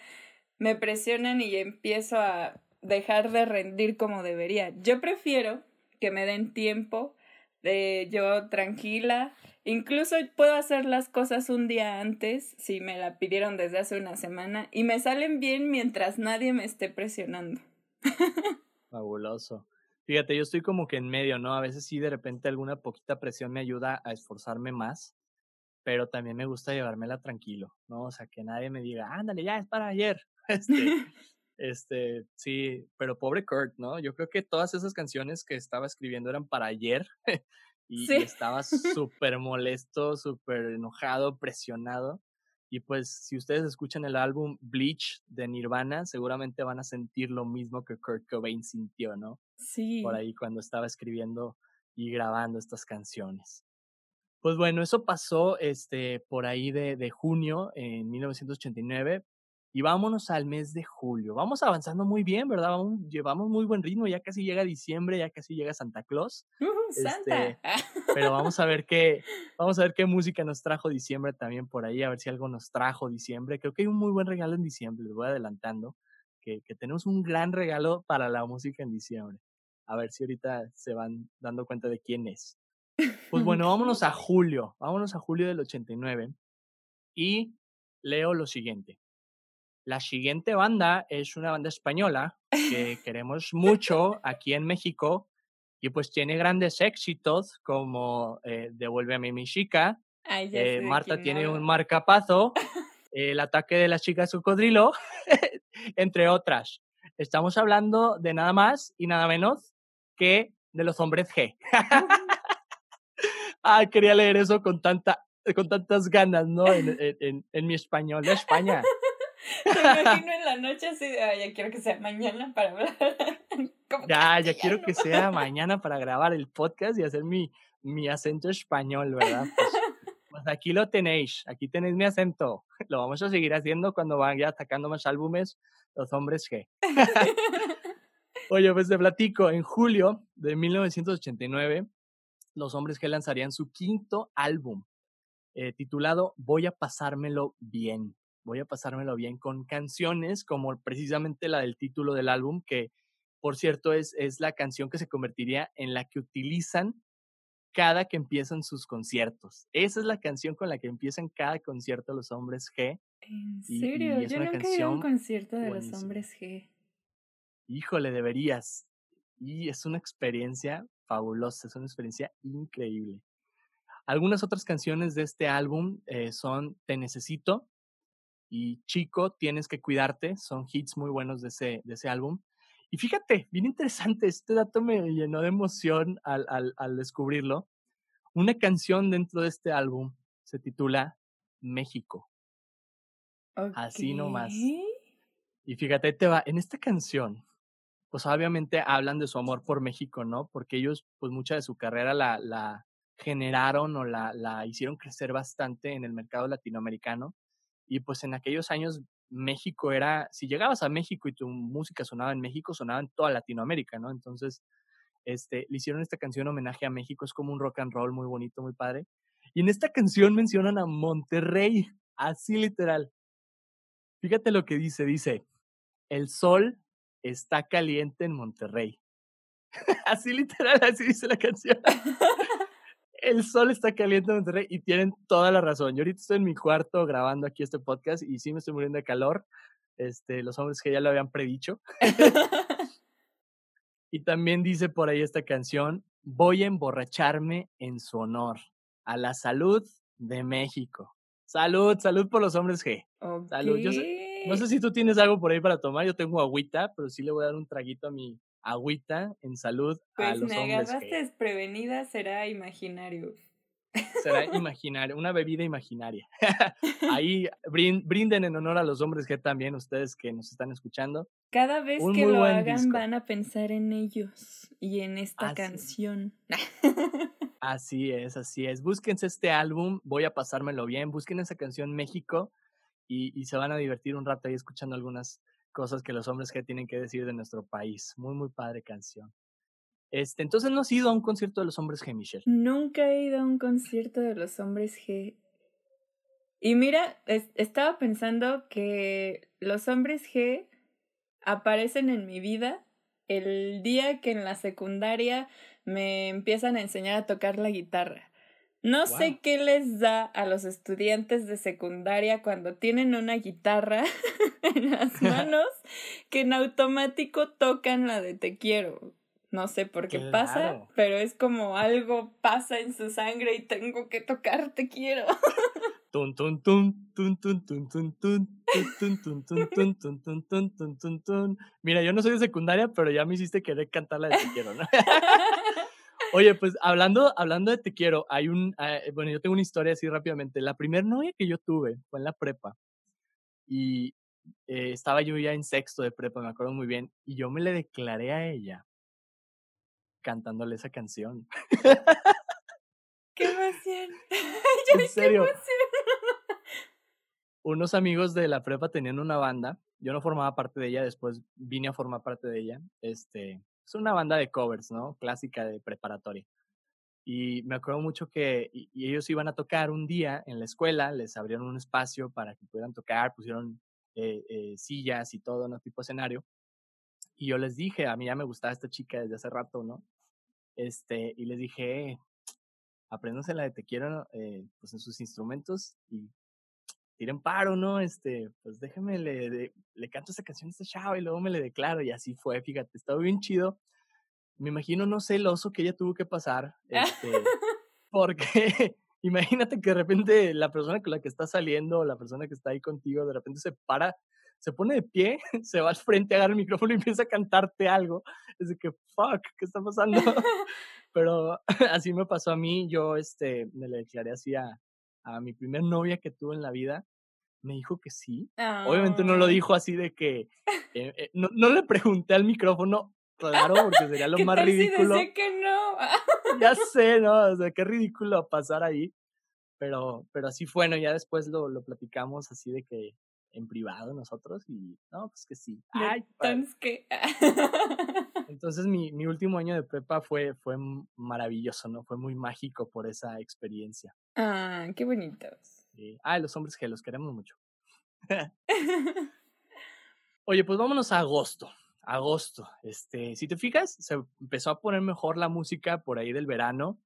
me presionan y empiezo a dejar de rendir como debería. Yo prefiero que me den tiempo de yo tranquila. Incluso puedo hacer las cosas un día antes, si me la pidieron desde hace una semana, y me salen bien mientras nadie me esté presionando. Fabuloso. Fíjate, yo estoy como que en medio, ¿no? A veces sí, de repente alguna poquita presión me ayuda a esforzarme más, pero también me gusta llevármela tranquilo, ¿no? O sea, que nadie me diga, ándale, ya es para ayer. Este, este, sí, pero pobre Kurt, ¿no? Yo creo que todas esas canciones que estaba escribiendo eran para ayer y, estaba súper molesto, súper enojado, presionado. Y pues si ustedes escuchan el álbum Bleach de Nirvana, seguramente van a sentir lo mismo que Kurt Cobain sintió, ¿no? Sí. Por ahí cuando estaba escribiendo y grabando estas canciones. Pues bueno, eso pasó este, por ahí de, de junio en 1989 y vámonos al mes de julio. Vamos avanzando muy bien, ¿verdad? Vamos, llevamos muy buen ritmo, ya casi llega diciembre, ya casi llega Santa Claus. Santa. Este, pero vamos a ver qué, vamos a ver qué música nos trajo diciembre también por ahí, a ver si algo nos trajo diciembre. Creo que hay un muy buen regalo en diciembre, les voy adelantando, que, que tenemos un gran regalo para la música en diciembre. A ver si ahorita se van dando cuenta de quién es. Pues bueno, vámonos a julio, vámonos a julio del 89 y leo lo siguiente. La siguiente banda es una banda española que queremos mucho aquí en México y pues tiene grandes éxitos como eh, Devuélveme mi chica, Ay, eh, Marta tiene un marcapazo, El ataque de las chicas cocodrilo, entre otras. Estamos hablando de nada más y nada menos que de los hombres G. ah, quería leer eso con, tanta, con tantas ganas, ¿no? En, en- en- en mi español de España. Te imagino en la noche así de, "Ay, ya quiero que sea mañana para hablar. Ya, ya quiero castellano". que sea mañana para grabar el podcast y hacer mi, mi acento español, ¿verdad? Pues, pues aquí lo tenéis, aquí tenéis mi acento. Lo vamos a seguir haciendo cuando vaya atacando más álbumes los hombres G. Oye, pues te platico, en julio de 1989, los hombres G lanzarían su quinto álbum, eh, titulado Voy a pasármelo bien. Voy a pasármelo bien con canciones como precisamente la del título del álbum, que por cierto es, es la canción que se convertiría en la que utilizan cada que empiezan sus conciertos. Esa es la canción con la que empiezan cada concierto los hombres G. ¿En Y- y serio? es Yo nunca he ido a un concierto de los hombres G. Híjole, deberías. Y es una experiencia fabulosa, es una experiencia increíble. Algunas otras canciones de este álbum eh, son Te Necesito y Chico, Tienes que Cuidarte, son hits muy buenos de ese, de ese álbum. Y fíjate, bien interesante, este dato me llenó de emoción al, al, al descubrirlo. Una canción dentro de este álbum se titula México. Así nomás. Y fíjate, te va, en esta canción, pues obviamente hablan de su amor por México, ¿no? Porque ellos, pues mucha de su carrera la, la generaron o la, la hicieron crecer bastante en el mercado latinoamericano. Y pues en aquellos años México era, si llegabas a México y tu música sonaba en México, sonaba en toda Latinoamérica, ¿no? Entonces, este, le hicieron esta canción homenaje a México, es como un rock and roll muy bonito, muy padre. Y en esta canción mencionan a Monterrey, así literal. Fíjate lo que dice, dice, el sol está caliente en Monterrey. así literal, así dice la canción. El sol está caliente en Monterrey y tienen toda la razón. Yo ahorita estoy en mi cuarto grabando aquí este podcast y sí me estoy muriendo de calor. Este, los hombres que ya lo habían predicho. Y también dice por ahí esta canción, voy a emborracharme en su honor, a la salud de México. Salud, salud por los hombres G. Salud. Yo sé- no sé si tú tienes algo por ahí para tomar, yo tengo agüita, pero sí le voy a dar un traguito a mi agüita en salud a Pues los me hombres agarraste desprevenida, será imaginario. Será imaginaria, una bebida imaginaria. ahí brin- brinden en honor a los hombres G también, ustedes que nos están escuchando. Cada vez Un que lo hagan disco. van a pensar en ellos y en esta Así canción. Así es, así es. Búsquense este álbum, voy a pasármelo bien. Busquen esa canción México y, y se van a divertir un rato ahí escuchando algunas cosas que los hombres G tienen que decir de nuestro país. Muy, muy padre canción. Este, entonces no has ido a un concierto de los hombres G, Michelle. Nunca he ido a un concierto de los hombres G. Y mira, es- estaba pensando que los hombres G aparecen en mi vida el día que en la secundaria me empiezan a enseñar a tocar la guitarra. No sé qué les da a los estudiantes de secundaria cuando tienen una guitarra en las manos que en automático tocan la de te quiero. No sé por qué pasa, pero es como algo pasa en su sangre y tengo que tocar te quiero. Tun, tun, tun, tun, tun, tun, tun, tun, tun, tun, tun, tun, tun, tun, tun, tun, tun. Mira, yo no soy de secundaria, pero ya me hiciste querer cantar la de Te Quiero, ¿no? Oye, pues hablando, hablando de Te Quiero, hay un, ah, bueno, yo tengo una historia así rápidamente. La primer novia que yo tuve fue en la prepa y eh, estaba yo ya en sexto de prepa, me acuerdo muy bien, y yo me le declaré a ella cantándole esa canción. ¡Qué emoción! en serio. Unos amigos de la prepa tenían una banda. Yo no formaba parte de ella, después vine a formar parte de ella. Este, es una banda de covers, ¿no? Clásica de preparatoria. Y me acuerdo mucho que y, ellos iban a tocar un día en la escuela, les abrieron un espacio para que pudieran tocar, pusieron eh, eh, sillas y todo, ¿no? Tipo escenario. Y yo les dije, a mí ya me gustaba esta chica desde hace rato, ¿no? Este, y les dije, eh, apréndanse la de Te Quiero, eh, pues en sus instrumentos y tiren paro, ¿no? Este, pues déjenme, le, le canto esa canción a este chavo y luego me le declaro y así fue, fíjate, estaba bien chido. Me imagino, no sé, el oso que ella tuvo que pasar, este, porque imagínate que de repente la persona con la que está saliendo, la persona que está ahí contigo, de repente se para, se pone de pie, se va al frente, agarra el micrófono y empieza a cantarte algo. Es de que, fuck, ¿qué está pasando? Pero así me pasó a mí, yo este, me le declaré así a, a mi primer novia que tuve en la vida, me dijo que sí. Obviamente no lo dijo así de que, eh, eh, no, no, le pregunté al micrófono, claro, porque sería lo más ridículo. Si que no. ya sé, ¿no? O sea, qué ridículo pasar ahí. Pero, pero así fue, ¿no? Ya después lo, lo platicamos así de que en privado nosotros y no, pues que sí. Ay, entonces que... Entonces mi, mi último año de prepa fue, fue maravilloso, ¿no? Fue muy mágico por esa experiencia. Ah, qué bonitos. Sí. Ah, los hombres que los queremos mucho. Oye, pues vámonos a agosto. Agosto. Este, si te fijas, se empezó a poner mejor la música por ahí del verano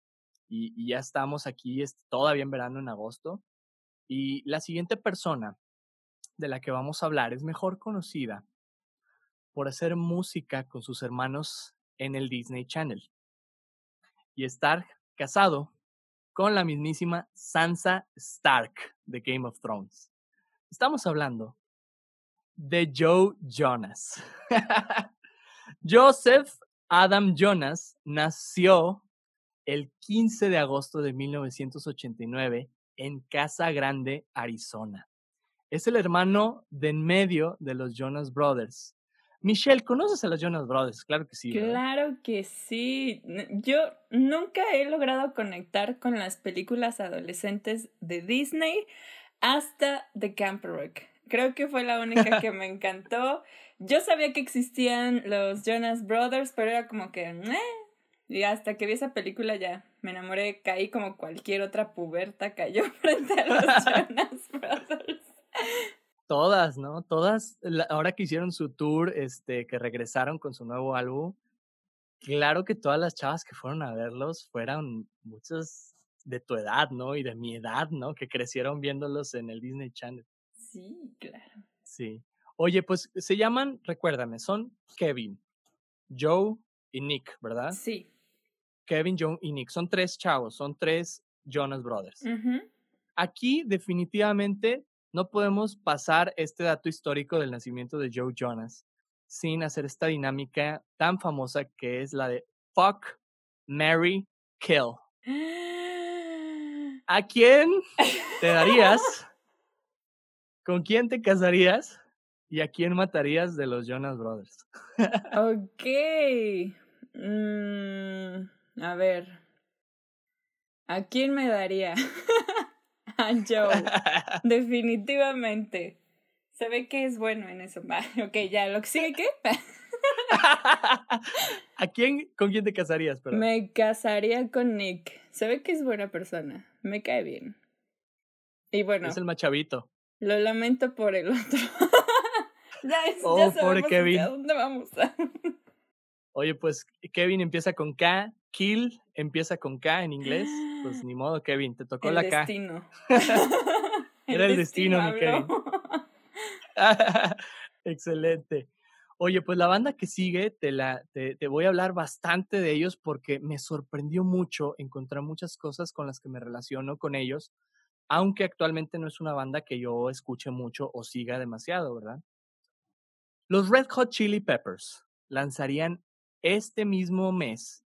y, y ya estamos aquí este, todavía en verano, en agosto. Y la siguiente persona de la que vamos a hablar es mejor conocida por hacer música con sus hermanos en el Disney Channel y estar casado con la mismísima Sansa Stark de Game of Thrones. Estamos hablando de Joe Jonas. Joseph Adam Jonas nació el 15 de agosto de 1989 en Casa Grande, Arizona. Es el hermano de en medio de los Jonas Brothers. Michelle, ¿conoces a los Jonas Brothers? Claro que sí. Claro que sí. Yo nunca he logrado conectar con las películas adolescentes de Disney hasta The Camp Rock. Creo que fue la única que me encantó. Yo sabía que existían los Jonas Brothers, pero era como que... Y hasta que vi esa película ya me enamoré, caí como cualquier otra puberta cayó frente a los Jonas Brothers. Todas, ¿no? Todas, ahora que hicieron su tour, este, que regresaron con su nuevo álbum, claro que todas las chavas que fueron a verlos fueron muchas de tu edad, ¿no? Y de mi edad, ¿no? Que crecieron viéndolos en el Disney Channel. Sí, claro. Sí. Oye, pues se llaman, recuérdame, son Kevin, Joe y Nick, ¿verdad? Sí. Kevin, Joe y Nick. Son tres chavos, son tres Jonas Brothers. Aquí definitivamente no podemos pasar este dato histórico del nacimiento de Joe Jonas sin hacer esta dinámica tan famosa que es la de fuck, Mary, kill. ¿A quién te darías? ¿Con quién te casarías? ¿Y a quién matarías de los Jonas Brothers? ok. Mm, a ver. ¿A quién me daría? a Joe. Definitivamente. Se ve que es bueno en eso. Ok, ya, lo que sigue, ¿qué? ¿A quién, con quién te casarías? Me casaría con Nick. Se ve que es buena persona. Me cae bien. Y bueno. Es el machavito. Lo lamento por el otro. ya, es, oh, pobre Kevin. ¿A dónde vamos? Oye, pues Kevin empieza con K, Kill empieza con K en inglés. Pues ni modo, Kevin, te tocó la K. Destino. Era el destino, mi Kevin. Excelente. Oye, pues la banda que sigue, te, la, te, te, voy a hablar bastante de ellos porque me sorprendió mucho encontrar muchas cosas con las que me relaciono con ellos, aunque actualmente no es una banda que yo escuche mucho o siga demasiado, ¿verdad? Los Red Hot Chili Peppers lanzarían este mismo mes,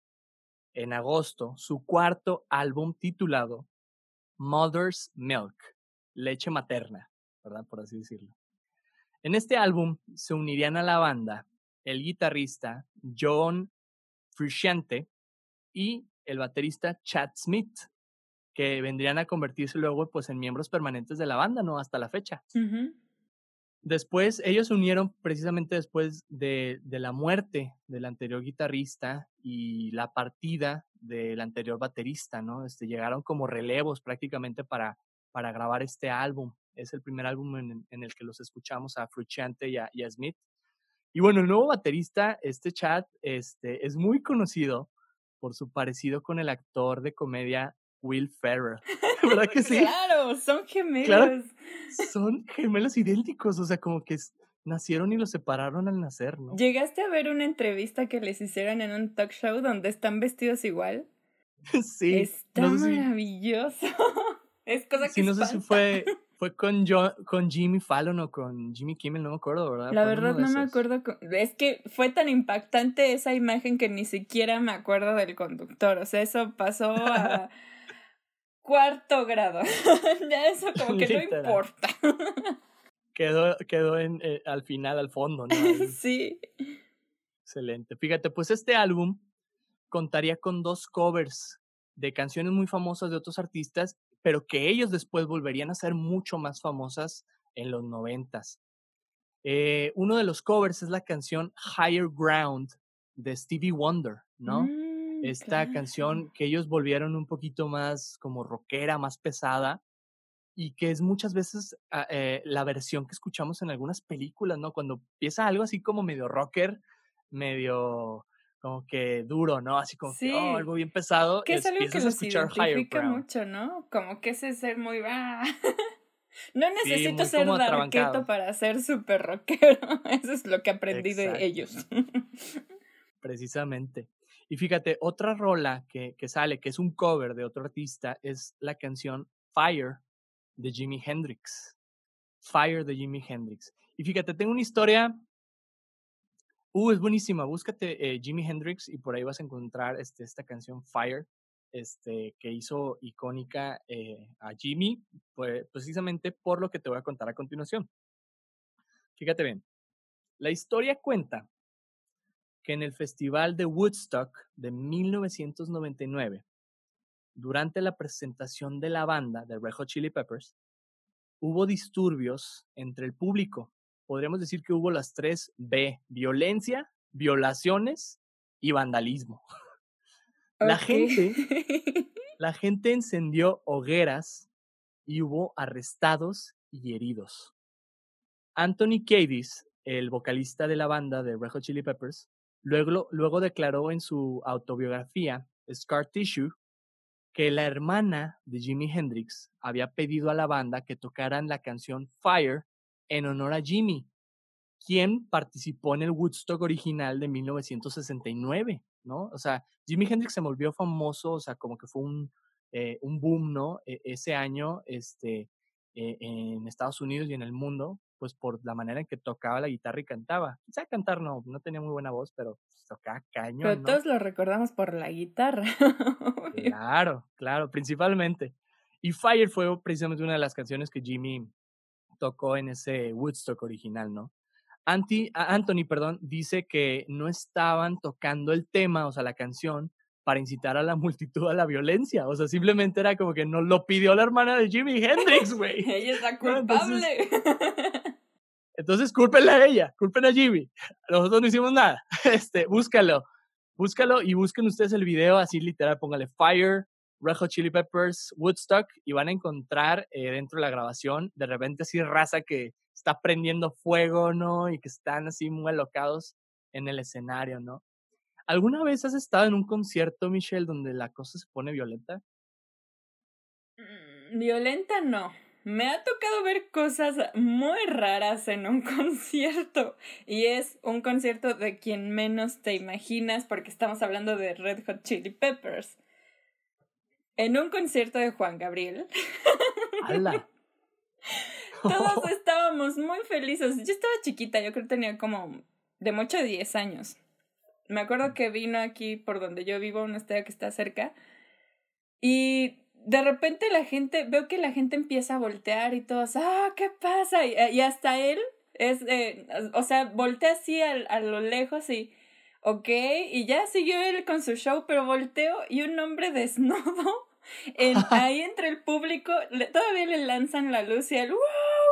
en agosto, su cuarto álbum titulado Mother's Milk, leche materna, ¿verdad? Por así decirlo. En este álbum se unirían a la banda el guitarrista John Frusciante y el baterista Chad Smith. que vendrían a convertirse luego pues en miembros permanentes de la banda, ¿no? Hasta la fecha. Después, ellos se unieron precisamente después de, de, la muerte del anterior guitarrista y la partida del anterior baterista, ¿no? Este, llegaron como relevos prácticamente para, para grabar este álbum. Es el primer álbum en, el que los escuchamos a Frusciante y a, y Smith. Y bueno, el nuevo baterista, este Chad, este, es muy conocido por su parecido con el actor de comedia Will Ferrell. ¿Verdad que sí? claro, son gemelos. son gemelos idénticos, o sea, como que nacieron y los separaron al nacer, ¿no? ¿Llegaste a ver una entrevista que les hicieron en un talk show donde están vestidos igual? Sí. Está maravilloso. es cosa que Sí, no sé si fue, fue con, con Jimmy Fallon o con Jimmy Kimmel, no me acuerdo, ¿verdad? La verdad no me acuerdo. Es que fue tan impactante esa imagen que ni siquiera me acuerdo del conductor. O sea, eso pasó a cuarto grado. ya eso como que no importa. quedó quedó en, eh, al final, al fondo, ¿no? sí. Excelente. Fíjate, pues este álbum contaría con dos covers de canciones muy famosas de otros artistas, pero que ellos después volverían a ser mucho más famosas en los noventas. Eh, uno de los covers es la canción Higher Ground de Stevie Wonder, ¿no? Mm esta canción que ellos volvieron un poquito más como rockera, más pesada, y que es muchas veces ah, eh, la versión que escuchamos en algunas películas, ¿no? Cuando empieza algo así como medio rocker, medio como que duro, ¿no? Así como que, oh, algo bien pesado. Que es, algo que escuchar identifica mucho, ¿no? Como que ese ser muy... Ah, no necesito ser darketo para ser súper rockero. Eso es lo que aprendí de ellos. Precisamente. Y fíjate, otra rola que, que sale, que es un cover de otro artista, es la canción Fire de Jimi Hendrix. Fire de Jimi Hendrix. Y fíjate, tengo una historia. Uh, es buenísima. Búscate eh, Jimi Hendrix y por ahí vas a encontrar este, esta canción Fire, este, que hizo icónica eh, a Jimmy, pues, precisamente por lo que te voy a contar a continuación. Fíjate bien. La historia cuenta que en el Festival de Woodstock de 1999, durante la presentación de la banda de Red Hot Chili Peppers, hubo disturbios entre el público. Podríamos decir que hubo las tres B, violencia, violaciones y vandalismo. La gente, la gente encendió hogueras y hubo arrestados y heridos. Anthony Cadiz, el vocalista de la banda de Red Hot Chili Peppers, Luego, luego declaró en su autobiografía, Scar Tissue, que la hermana de Jimi Hendrix había pedido a la banda que tocaran la canción Fire en honor a Jimi, quien participó en el Woodstock original de 1969, ¿no? O sea, Jimi Hendrix se volvió famoso, o sea, como que fue un, eh, un boom, ¿no? E, ese año, este, eh, en Estados Unidos y en el mundo, pues por la manera en que tocaba la guitarra y cantaba. Quizá cantar no, no tenía muy buena voz, pero pues, tocaba cañón. Pero todos lo recordamos por la guitarra. claro, claro, principalmente. Y Fire fue precisamente una de las canciones que Jimmy tocó en ese Woodstock original, ¿no? Anthony, perdón, dice que no estaban tocando el tema, o sea, la canción, para incitar a la multitud a la violencia. O sea, simplemente era como que no lo pidió la hermana de Jimi Hendrix, güey. ella es la culpable. Entonces, cúlpenla a ella, culpen a Jimmy. Nosotros no hicimos nada. Este, búscalo, búscalo y busquen ustedes el video así literal, póngale Fire, Red Chili Peppers, Woodstock y van a encontrar eh, dentro de la grabación de repente así raza que está prendiendo fuego, ¿no? Y que están así muy alocados en el escenario, ¿no? ¿Alguna vez has estado en un concierto, Michelle, donde la cosa se pone violenta? Mm, violenta no. Me ha tocado ver cosas muy raras en un concierto. Y es un concierto de quien menos te imaginas porque estamos hablando de Red Hot Chili Peppers. En un concierto de Juan Gabriel. ¡Hala! Todos estábamos muy felices. Yo estaba chiquita, yo creo que tenía como de mucho de 10 años. Me acuerdo que vino aquí por donde yo vivo, una estadio que está cerca. Y de repente la gente, veo que la gente empieza a voltear y todos, ah, ¿qué pasa? Y, hasta él es, eh, o sea, voltea así a, a, lo lejos y, ok, y ya siguió él con su show, pero volteo y un hombre desnudo ahí entre el público todavía le lanzan la luz y el ¡Wow,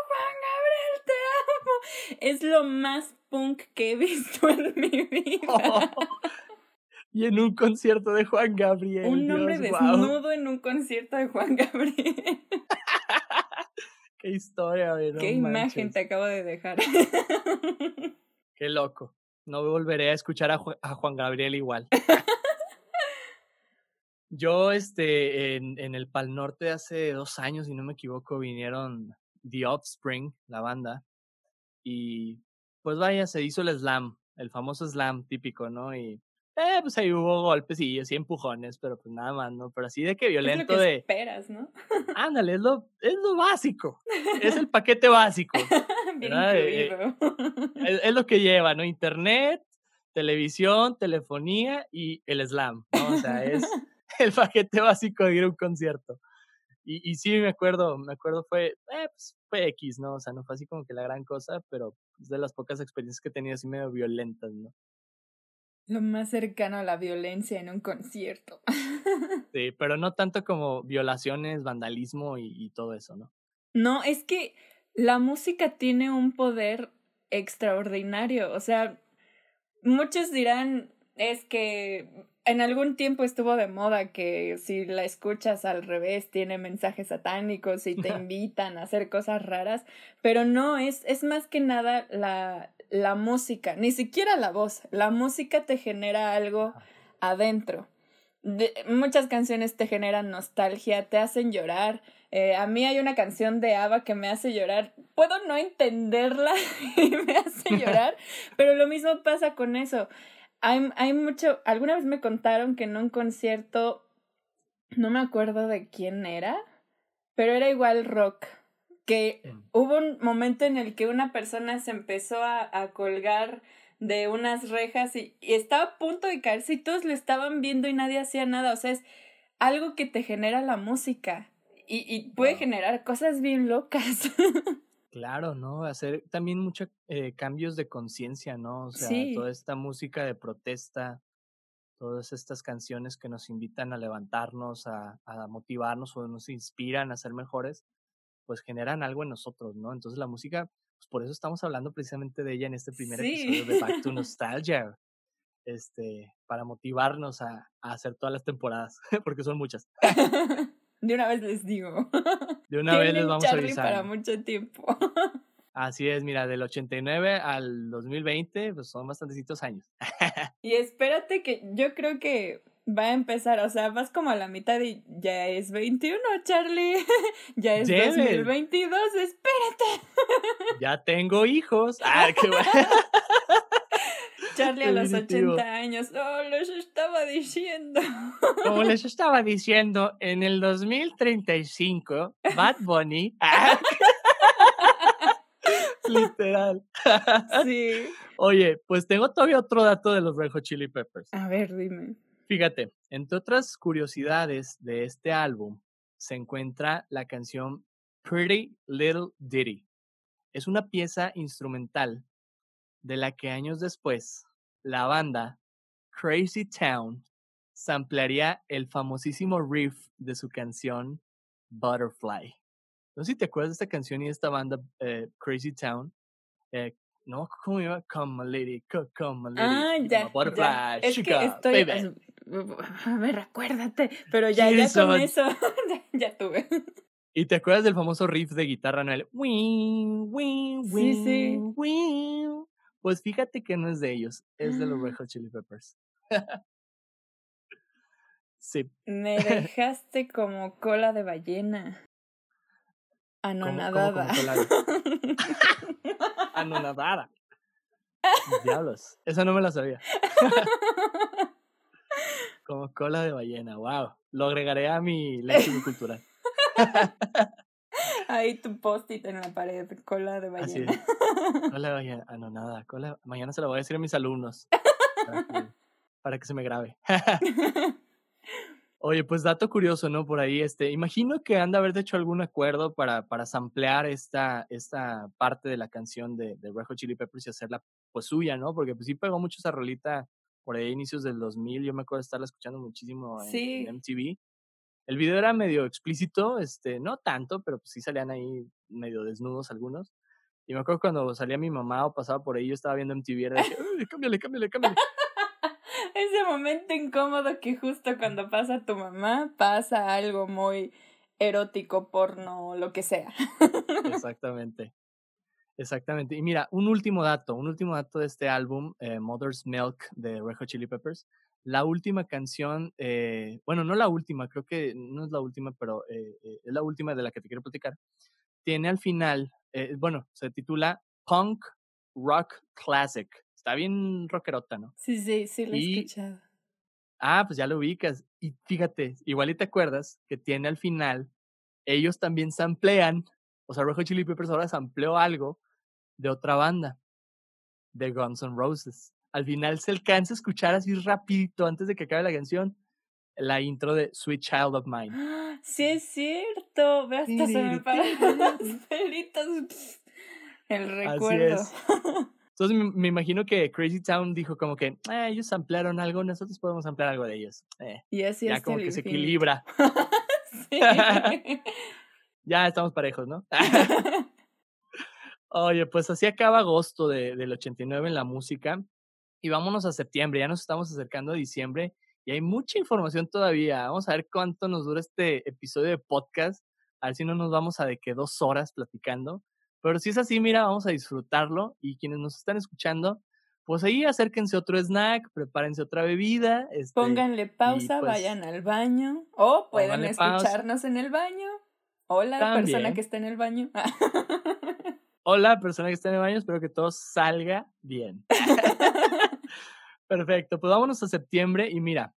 Juan Gabriel, te amo! Es lo más punk que he visto en mi vida. Y en un concierto de Juan Gabriel. Un hombre desnudo en un concierto de Juan Gabriel. Qué historia, ¿verdad? Qué imagen te acabo de dejar. Qué loco. No volveré a escuchar a, a Juan Gabriel igual. Yo, este, en, en el Pal Norte hace dos años, si no me equivoco, vinieron The Offspring, la banda, y pues vaya, se hizo el slam, el famoso slam típico, ¿no? Y eh, pues ahí hubo golpes y así empujones, pero pues nada más, ¿no? Pero así de que violento es lo que de. esperas, ¿no? Ándale, es lo, es lo básico. Es el paquete básico. Bien Eh, incluido. es, es lo que lleva, ¿no? Internet, televisión, telefonía y el slam, ¿no? O sea, es el paquete básico de ir a un concierto. Y, y sí, me acuerdo, me acuerdo, fue, eh, pues, fue X, ¿no? O sea, no fue así como que la gran cosa, pero es de las pocas experiencias que he tenido así medio violentas, ¿no? Lo más cercano a la violencia en un concierto. Sí, pero no tanto como violaciones, vandalismo y, y todo eso, ¿no? No, es que la música tiene un poder extraordinario. O sea, muchos dirán, es que en algún tiempo estuvo de moda que si la escuchas al revés tiene mensajes satánicos y te invitan a hacer cosas raras, pero no, es, es más que nada la, la música, ni siquiera la voz, la música te genera algo adentro. De, muchas canciones te generan nostalgia, te hacen llorar. Eh, a mí hay una canción de Ava que me hace llorar. Puedo no entenderla y me hace llorar, pero lo mismo pasa con eso. Hay, hay mucho. Alguna vez me contaron que en un concierto, no me acuerdo de quién era, pero era igual rock. Que hubo un momento en el que una persona se empezó a, a colgar de unas rejas y, y, estaba a punto de caerse y todos lo estaban viendo y nadie hacía nada. O sea, es algo que te genera la música y, y puede wow. generar cosas bien locas. Claro, ¿no? Hacer también muchos eh, cambios de conciencia, ¿no? O sea, Sí. toda esta música de protesta, todas estas canciones que nos invitan a levantarnos, a, a motivarnos o nos inspiran a ser mejores, pues generan algo en nosotros, ¿no? Entonces la música, pues por eso estamos hablando precisamente de ella en este primer episodio de Back to Nostalgia, este, para motivarnos a, a hacer todas las temporadas, porque son muchas. De una vez les digo. De una vez les vamos Charlie avisando. para mucho tiempo. Así es, mira, del 89 al 2020, pues son bastantecitos años. Y espérate que yo creo que va a empezar, o sea, vas como a la mitad y ya es 21, Charlie. Ya es Lleves. 2022, espérate. ya tengo hijos. Ah, qué bueno. Charlie a los Definitivo. 80 años. Oh, les estaba diciendo. Como les estaba diciendo, en el 2035, Bad Bunny. ah, Literal. Sí. Oye, pues tengo todavía otro dato de los Red Hot Chili Peppers. A ver, dime. Fíjate, entre otras curiosidades de este álbum se encuentra la canción Pretty Little Ditty. Es una pieza instrumental de la que años después la banda Crazy Town samplearía el famosísimo riff de su canción Butterfly. No sé si te acuerdas de esta canción y de esta banda eh, Crazy Town. Eh, no, ¿cómo iba? Come, my lady, co- come, my lady. Ah, ya. butterfly, ya. Es que sugar, estoy. baby. A ver, acuérdate. Pero ya, ya con eso. ya, tuve. ¿Y te acuerdas del famoso riff de guitarra, no? El wing, wing, Sí, wing, sí. wing. Pues fíjate que no es de ellos, es de los. Red Hot Chili Peppers. sí, Me dejaste como cola de ballena. ¿cómo, cómo, Anonadada. cómo cola de- Anonadada. Diablos, esa no me la sabía. Como cola de ballena, wow. Lo agregaré a mi léxico cultural. Ahí tu post-it en la pared, cola de Así ballena. es. Cola de ballena, anonada. Cola... Mañana se lo voy a decir a mis alumnos. Para que, para que se me grabe. Oye, pues dato curioso, ¿no? Por ahí, este, imagino que han de haber hecho algún acuerdo para, para samplear esta, esta parte de la canción de, de Red Hot Chili Peppers y hacerla pues suya, ¿no? Porque pues sí pegó mucho esa rolita por ahí inicios del 2000, yo me acuerdo de estarla escuchando muchísimo en, Sí. en MTV El video era medio explícito, este, no tanto, pero pues sí salían ahí medio desnudos algunos. Y me acuerdo cuando salía mi mamá o pasaba por ahí, yo estaba viendo MTV, era de que, "Uy, cámbiale, cámbiale, cámbiale. Ese momento incómodo que justo cuando pasa tu mamá pasa algo muy erótico, porno, lo que sea. Exactamente. Exactamente. Y mira, un último dato, un último dato de este álbum, eh, Mother's Milk de Red Hot Chili Peppers. La última canción, eh, bueno, no la última, creo que no es la última, pero eh, es la última de la que te quiero platicar. Tiene al final, bueno, se titula Punk Rock Classic. Está bien rockerota, ¿no? Sí, sí, sí, lo he escuchado. Ah, pues ya lo ubicas. Y fíjate, igual y te acuerdas que tiene al final, ellos también samplean, o sea, Red Hot Chili Peppers ahora sampleó algo de otra banda, de Guns N' Roses. Al final se alcanza a escuchar así rapidito, antes de que acabe la canción, la intro de Sweet Child of Mine. ¡Ah! Sí, es cierto. Ve, hasta se me paran los pelitos. El recuerdo. es. Entonces me, me imagino que Crazy Town dijo como que, "Ah, ellos ampliaron algo, nosotros podemos ampliar algo de ellos. Eh, Y así ya como que se equilibra. Ya estamos parejos, ¿no? Oye, pues así acaba agosto de, del 89 en la música. Y vámonos a septiembre, ya nos estamos acercando a diciembre y hay mucha información todavía. Vamos a ver cuánto nos dura este episodio de podcast. A ver si no nos vamos a de que dos horas platicando. Pero si es así, mira, vamos a disfrutarlo. Y quienes nos están escuchando, pues ahí acérquense otro snack, prepárense otra bebida. Este, Pónganle pausa, pues, vayan al baño. O pueden pausa. escucharnos en el baño. Hola, persona También. que está en el baño. Hola, persona que está en el baño, espero que todo salga bien. Perfecto, pues vámonos a septiembre y mira,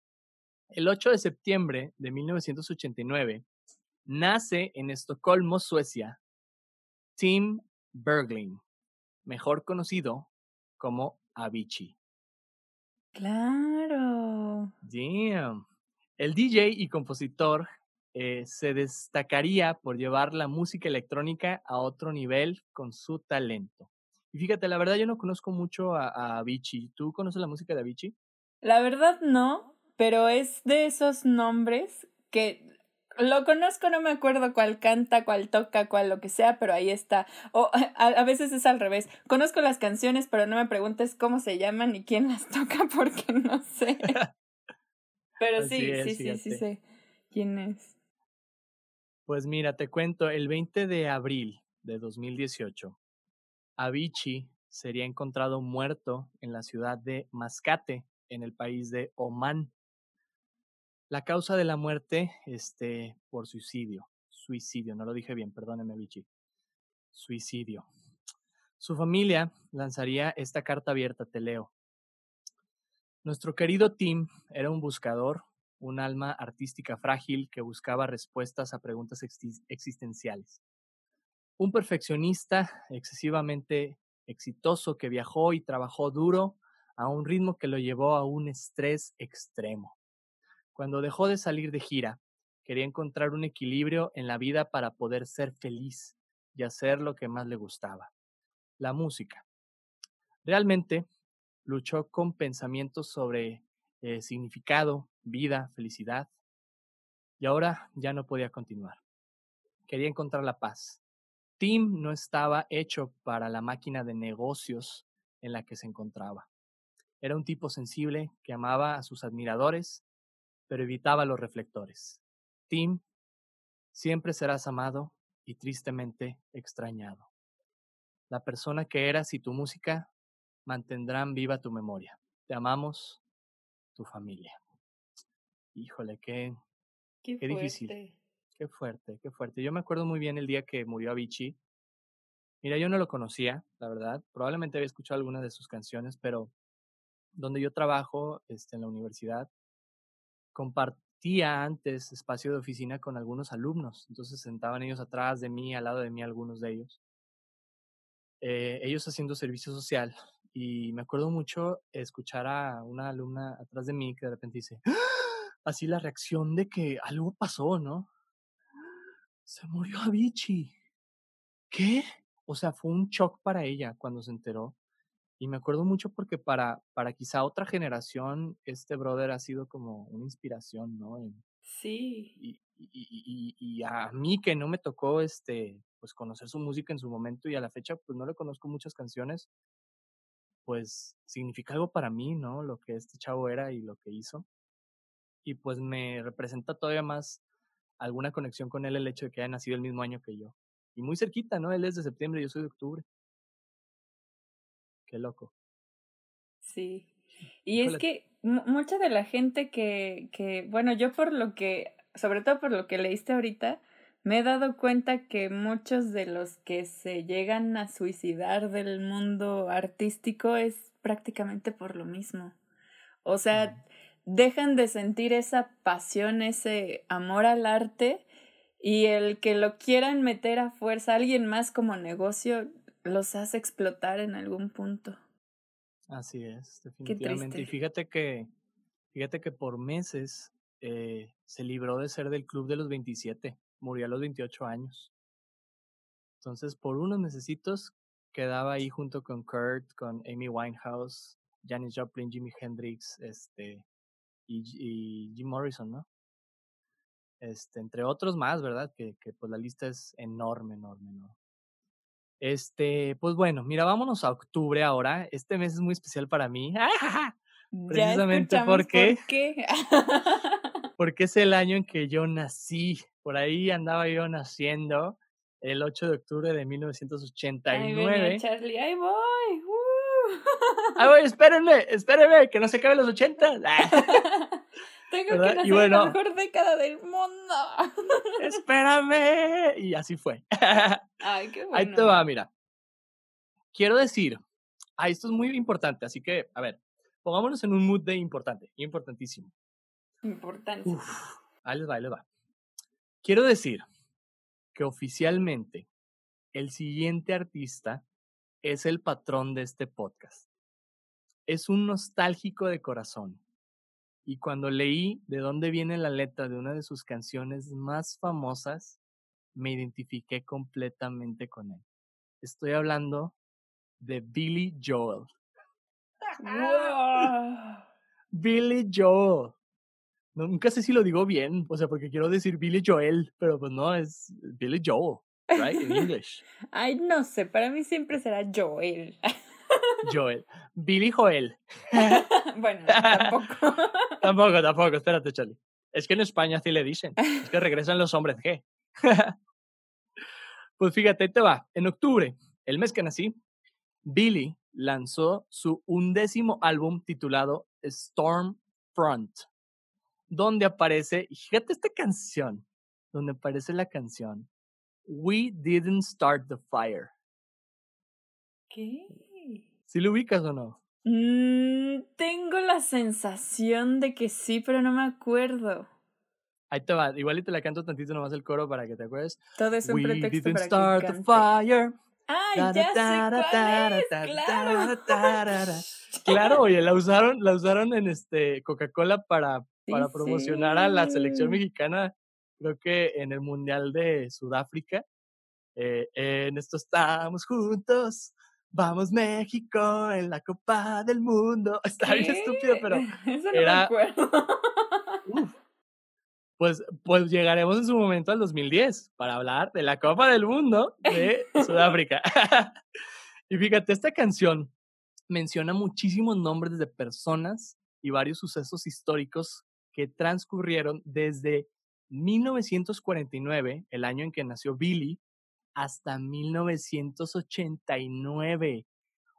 el 8 de septiembre de 1989 nace en Estocolmo, Suecia, Tim Bergling, mejor conocido como Avicii. claro. Damn. El DJ y compositor eh, se destacaría por llevar la música electrónica a otro nivel con su talento. Y fíjate, la verdad yo no conozco mucho a, a Avicii. ¿Tú conoces la música de Avicii? La verdad no, pero es de esos nombres que lo conozco, no me acuerdo cuál canta, cuál toca, cuál lo que sea, pero ahí está. O a, a veces es al revés. Conozco las canciones, pero no me preguntes cómo se llaman ni quién las toca porque no sé. Pero sí, es, sí, sí, sí sé quién es. Pues mira, te cuento, el 20 de abril de 2018, Avicii sería encontrado muerto en la ciudad de Mascate, en el país de Omán. La causa de la muerte, este, por suicidio. Suicidio, no lo dije bien, perdóneme, Avicii. Suicidio. Su familia lanzaría esta carta abierta, te leo. Nuestro querido Tim era un buscador, un alma artística frágil que buscaba respuestas a preguntas exis- existenciales. Un perfeccionista excesivamente exitoso que viajó y trabajó duro a un ritmo que lo llevó a un estrés extremo. Cuando dejó de salir de gira, quería encontrar un equilibrio en la vida para poder ser feliz y hacer lo que más le gustaba, la música. Realmente luchó con pensamientos sobre eh, significado, vida, felicidad, y ahora ya no podía continuar. Quería encontrar la paz. Tim no estaba hecho para la máquina de negocios en la que se encontraba. Era un tipo sensible que amaba a sus admiradores, pero evitaba los reflectores. Tim, siempre serás amado y tristemente extrañado. La persona que eras y tu música mantendrán viva tu memoria. Te amamos, tu familia. Híjole, qué, Qué, Qué difícil. qué fuerte, qué fuerte. Yo me acuerdo muy bien el día que murió Avicii. Mira, yo no lo conocía, la verdad. Probablemente había escuchado algunas de sus canciones, pero donde yo trabajo, este, en la universidad, compartía antes espacio de oficina con algunos alumnos. Entonces sentaban ellos atrás de mí, al lado de mí, algunos de ellos. Eh, ellos haciendo servicio social. Y me acuerdo mucho escuchar a una alumna atrás de mí que de repente dice, "¡Ah!", así la reacción de que algo pasó, ¿no? Se murió Avicii. ¿Qué? O sea, fue un shock para ella cuando se enteró. Y me acuerdo mucho porque para, para quizá otra generación, este brother ha sido como una inspiración, ¿no? En- Sí. y, y, y, a mí que no me tocó este, pues conocer su música en su momento y a la fecha pues no le conozco muchas canciones, pues significa algo para mí, ¿no? Lo que este chavo era y lo que hizo. Y pues me representa todavía más alguna conexión con él el hecho de que haya nacido el mismo año que yo. Y muy cerquita, ¿no? Él es de septiembre, yo soy de octubre. Qué loco. Sí. Y es que mucha de la gente que, que, bueno, yo por lo que, sobre todo por lo que leíste ahorita, me he dado cuenta que muchos de los que se llegan a suicidar del mundo artístico es prácticamente por lo mismo. O sea, dejan de sentir esa pasión, ese amor al arte y el que lo quieran meter a fuerza a alguien más como negocio los hace explotar en algún punto. Así es, definitivamente. Y fíjate que, fíjate que por meses eh, se libró de ser del club de los 27 murió a los 28 años. Entonces, por unos necesitos, quedaba ahí junto con Kurt, con Amy Winehouse, Janis Joplin, Jimi Hendrix, este, y, Jim Morrison, ¿no? Este, entre otros más, ¿verdad? Que, que pues la lista es enorme, enorme, ¿no? Este, pues bueno, mira, vámonos a octubre ahora. Este mes es muy especial para mí. Precisamente porque, ¿por qué? porque es el año en que yo nací. Por ahí andaba yo naciendo el 8 de octubre de 1989. Ay, Charlie, ahí voy. Uh. Ahí voy, espérenme, espérenme, que no se acaben los 80. Tengo que nacer bueno, la mejor década del mundo. espérame. Y así fue. Ay, qué bueno. Ahí te va, mira. Quiero decir, ah, esto es muy importante, así que, a ver, pongámonos en un mood de importante, importantísimo. Importante. ahí les va, ahí les va. Quiero decir que oficialmente el siguiente artista es el patrón de este podcast. Es un nostálgico de corazón. Y cuando leí de dónde viene la letra de una de sus canciones más famosas, me identifiqué completamente con él. Estoy hablando de Billy Joel. Billy Joel nunca sé si lo digo bien, o sea, porque quiero decir Billy Joel, pero pues no, es Billy Joel, right? En English. Ay, no sé, para mí siempre será Joel. Joel. Billy Joel. bueno, tampoco. tampoco, tampoco, espérate, Charlie. Es que en España así le dicen. Es que regresan los hombres G. pues fíjate, te va. En octubre, el mes que nací, Billy lanzó su undécimo álbum titulado Stormfront donde aparece, fíjate esta canción, donde aparece la canción We Didn't Start the Fire. ¿Qué? ¿Sí lo ubicas o no? Mm, tengo la sensación de que sí, pero no me acuerdo. Ahí te va, igual y te la canto tantito nomás el coro para que te acuerdes. Todo es un We pretexto didn't para start que the fire. Ay, ya sé cuál es, claro. Claro, oye, la usaron, la usaron en este Coca-Cola para para promocionar a la selección mexicana, creo que en el Mundial de Sudáfrica. Eh, en esto estamos juntos, vamos México en la Copa del Mundo. Está bien estúpido, pero Eso no era... me acuerdo. pues, pues llegaremos en su momento al 2010 para hablar de la Copa del Mundo de Sudáfrica. y fíjate, esta canción menciona muchísimos nombres de personas y varios sucesos históricos que transcurrieron desde 1949, el año en que nació Billy, hasta 1989.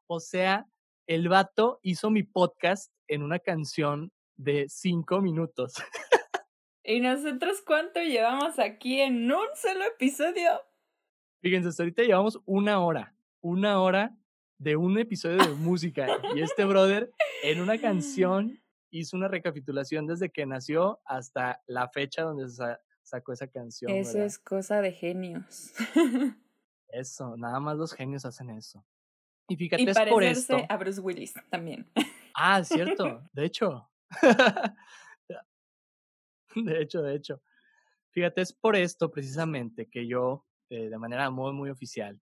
O sea, el vato hizo mi podcast en una canción de cinco minutos. ¿Y nosotros cuánto llevamos aquí en un solo episodio? Fíjense, hasta ahorita llevamos una hora, una hora de un episodio de música. y este brother en una canción hizo una recapitulación desde que nació hasta la fecha donde se sacó esa canción. Eso es cosa de genios. eso, nada más los genios hacen eso. Y fíjate, es por esto. a Bruce Willis también. Ah, cierto, de hecho. de hecho, de hecho. Fíjate, es por esto precisamente que yo, eh, de manera muy, muy oficial,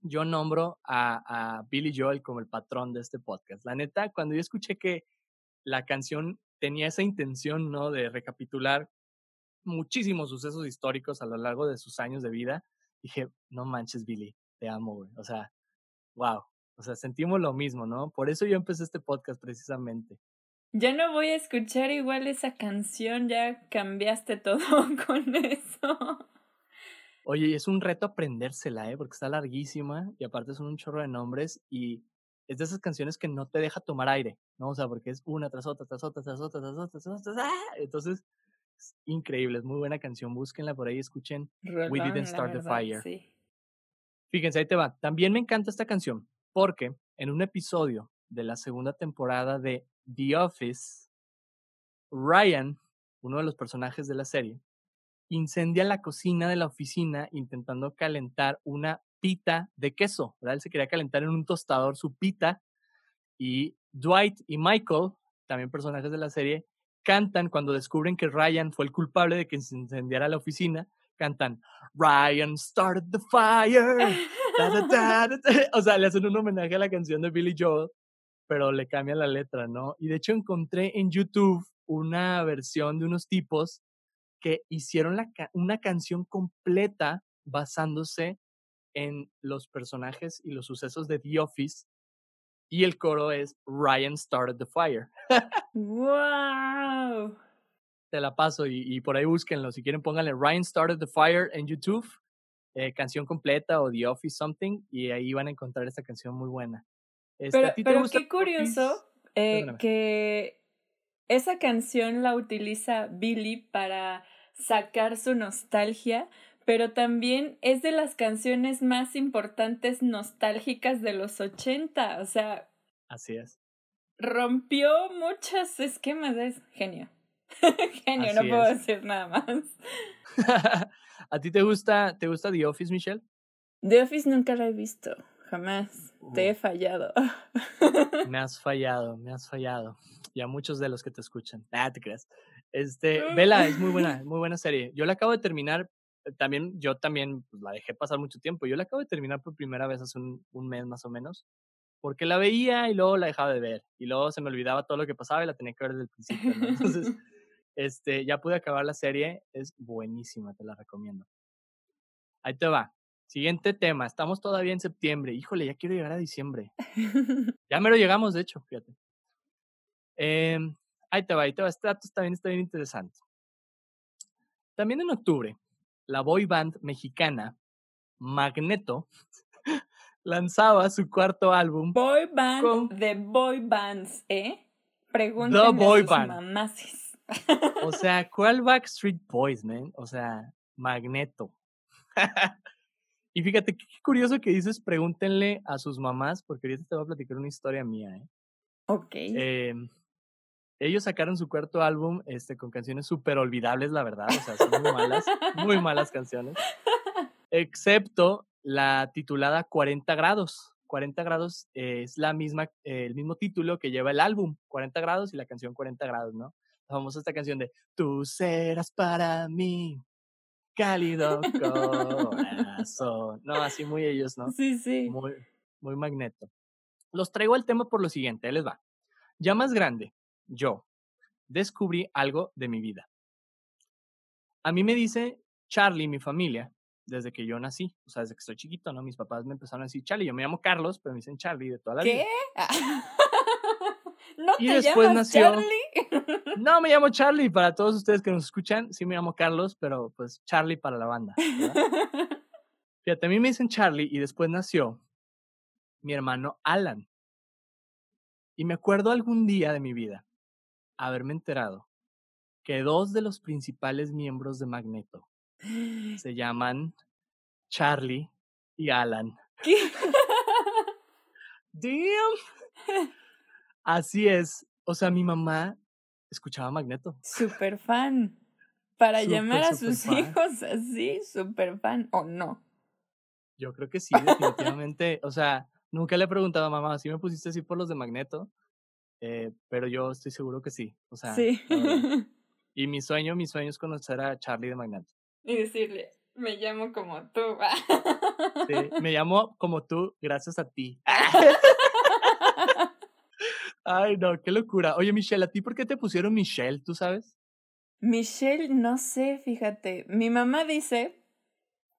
yo nombro a, a Billy Joel como el patrón de este podcast. La neta, cuando yo escuché que la canción tenía esa intención, ¿no? De recapitular muchísimos sucesos históricos a lo largo de sus años de vida. Dije, no manches, Billy, te amo, güey. O sea, wow. O sea, sentimos lo mismo, ¿no? Por eso yo empecé este podcast precisamente. Ya no voy a escuchar igual esa canción, ya cambiaste todo con eso. Oye, es un reto aprendérsela, ¿eh? Porque está larguísima y aparte son un chorro de nombres y es de esas canciones que no te deja tomar aire, ¿no? O sea, porque es una tras otra, tras otra, tras otra, tras otra, tras otra, ¡ah! Entonces, es increíble, es muy buena canción. Búsquenla por ahí, escuchen We Didn't Start the Fire. Fíjense, ahí te va. También me encanta esta canción porque en un episodio de la segunda temporada de The Office, Ryan, uno de los personajes de la serie, incendia la cocina de la oficina intentando calentar una pita de queso, ¿verdad? Él se quería calentar en un tostador su pita y Dwight y Michael, también personajes de la serie, cantan cuando descubren que Ryan fue el culpable de que se incendiara la oficina, cantan Ryan started the fire. o sea, le hacen un homenaje a la canción de Billy Joel, pero le cambian la letra, ¿no? Y de hecho encontré en YouTube una versión de unos tipos que hicieron una canción completa basándose en los personajes y los sucesos de The Office. Y el coro es Ryan started the fire. ¡Wow! Te la paso y, por ahí búsquenlo. Si quieren, pónganle Ryan started the fire en YouTube, eh, canción completa o The Office something, y ahí van a encontrar esta canción muy buena. Este, pero, qué curioso eh, que esa canción la utiliza Billy para sacar su nostalgia, pero también es de las canciones más importantes nostálgicas de los 80, o sea... Así es. Rompió muchos esquemas, es genio. genio, no puedo decir nada más. ¿A ti te gusta, te gusta The Office, Michelle? The Office nunca la he visto, jamás. Te he fallado. me has fallado, me has fallado. Y a muchos de los que te escuchan. Ah, te creas. Este, Vela, es muy buena, muy buena serie. Yo la acabo de terminar, también, yo también pues, la dejé pasar mucho tiempo. Yo la acabo de terminar por primera vez hace un, mes más o menos, porque la veía y luego la dejaba de ver. Y luego se me olvidaba todo lo que pasaba y la tenía que ver desde el principio. Entonces, este, ya pude acabar la serie, es buenísima, te la recomiendo. Ahí te va. Siguiente tema, estamos todavía en septiembre. Híjole, ya quiero llegar a diciembre. Ya me lo llegamos, de hecho, fíjate. Eh, ahí te va, ahí te va. Este dato también está bien interesante. También en octubre, la boy band mexicana Magneto lanzaba su cuarto álbum. Boy band de boy bands, ¿eh? Pregúntenme boy a sus o sea, ¿cuál Backstreet Boys, man? O sea, Magneto. y fíjate, qué curioso que dices, pregúntenle a sus mamás, porque ahorita te voy a platicar una historia mía, ¿eh? Ok. Eh, ellos sacaron su cuarto álbum este, con canciones súper olvidables, la verdad. O sea, son muy malas, muy malas canciones. Excepto la titulada 40 grados. 40 grados es la misma, el mismo título que lleva el álbum, 40 grados y la canción 40 grados, ¿no? La famosa esta canción de Tú serás para mí, cálido corazón. No, así muy ellos, ¿no? Sí, sí. Muy, muy magneto. Los traigo al tema por lo siguiente, ahí les va. Ya más grande, yo descubrí algo de mi vida. A mí me dice Charlie, mi familia, desde que yo nací, o sea, desde que estoy chiquito, ¿no? Mis papás me empezaron a decir Charlie, yo me llamo Carlos, pero me dicen Charlie de toda la vida. ¿Qué? ¿No te llamas Charlie? No, me llamo Charlie, para todos ustedes que nos escuchan, sí me llamo Carlos, pero pues Charlie para la banda. Fíjate, a mí me dicen Charlie y después nació mi hermano Alan. Y me acuerdo algún día de mi vida haberme enterado que dos de los principales miembros de Magneto se llaman Charlie y Alan. ¿Qué? Damn. Así es. O sea, mi mamá escuchaba Magneto. Super fan. Para llamar a sus hijos así, super fan, ¿o no? Yo creo que sí, definitivamente. o sea, nunca le he preguntado a mamá, si me pusiste así por los de Magneto? Eh, pero yo estoy seguro que sí. O sea, sí. y mi sueño, mi sueño es conocer a Charlie de Magneto. Y decirle, me llamo como tú. sí, me llamo como tú gracias a ti. Ay, no, qué locura. Oye, Michelle, ¿a ti por qué te pusieron Michelle, tú sabes? Michelle, no sé, fíjate. Mi mamá dice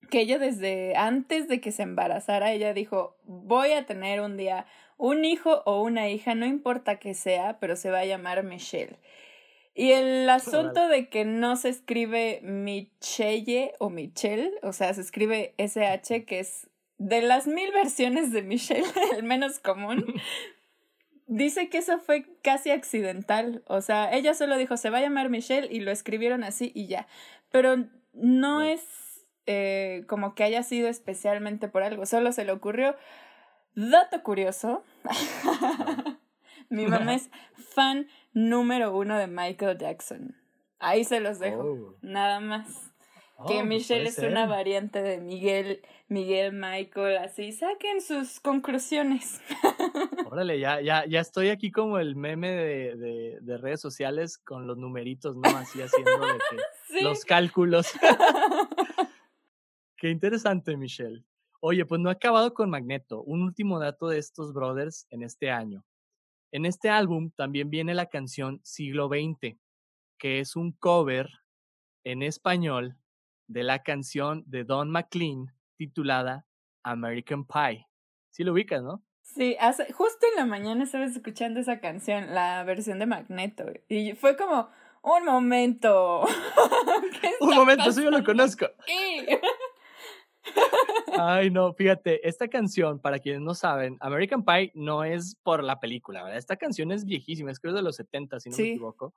que ella desde antes de que se embarazara, ella dijo, voy a tener un día un hijo o una hija, no importa que sea, pero se va a llamar Michelle. Y el asunto de que no se escribe Michelle o Michelle, o sea, se escribe SH, que es de las mil versiones de Michelle, el menos común, dice que eso fue casi accidental. O sea, ella solo dijo, se va a llamar Michelle y lo escribieron así y ya. Pero no es eh, como que haya sido especialmente por algo, solo se le ocurrió. Dato curioso. Mi mamá es fan número uno de Michael Jackson. Ahí se los dejo. Oh. Nada más. que oh, Michelle es una variante de Miguel, Miguel Michael, así saquen sus conclusiones. Órale, ya, ya, ya estoy aquí como el meme de, de, de redes sociales con los numeritos, ¿no? Así haciendo los cálculos. Qué interesante, Michelle. Oye, pues no he acabado con Magneto. Un último dato de estos brothers en este año. En este álbum también viene la canción Siglo XX, que es un cover en español de la canción de Don McLean titulada American Pie. Sí lo ubicas, ¿no? Sí, hace, justo en la mañana estaba escuchando esa canción, la versión de Magneto, y fue como, un momento. un momento, eso yo lo conozco. Ay, no, fíjate, esta canción, para quienes no saben, American Pie no es por la película, ¿verdad? Esta canción es viejísima, es creo de los 70, si no me equivoco.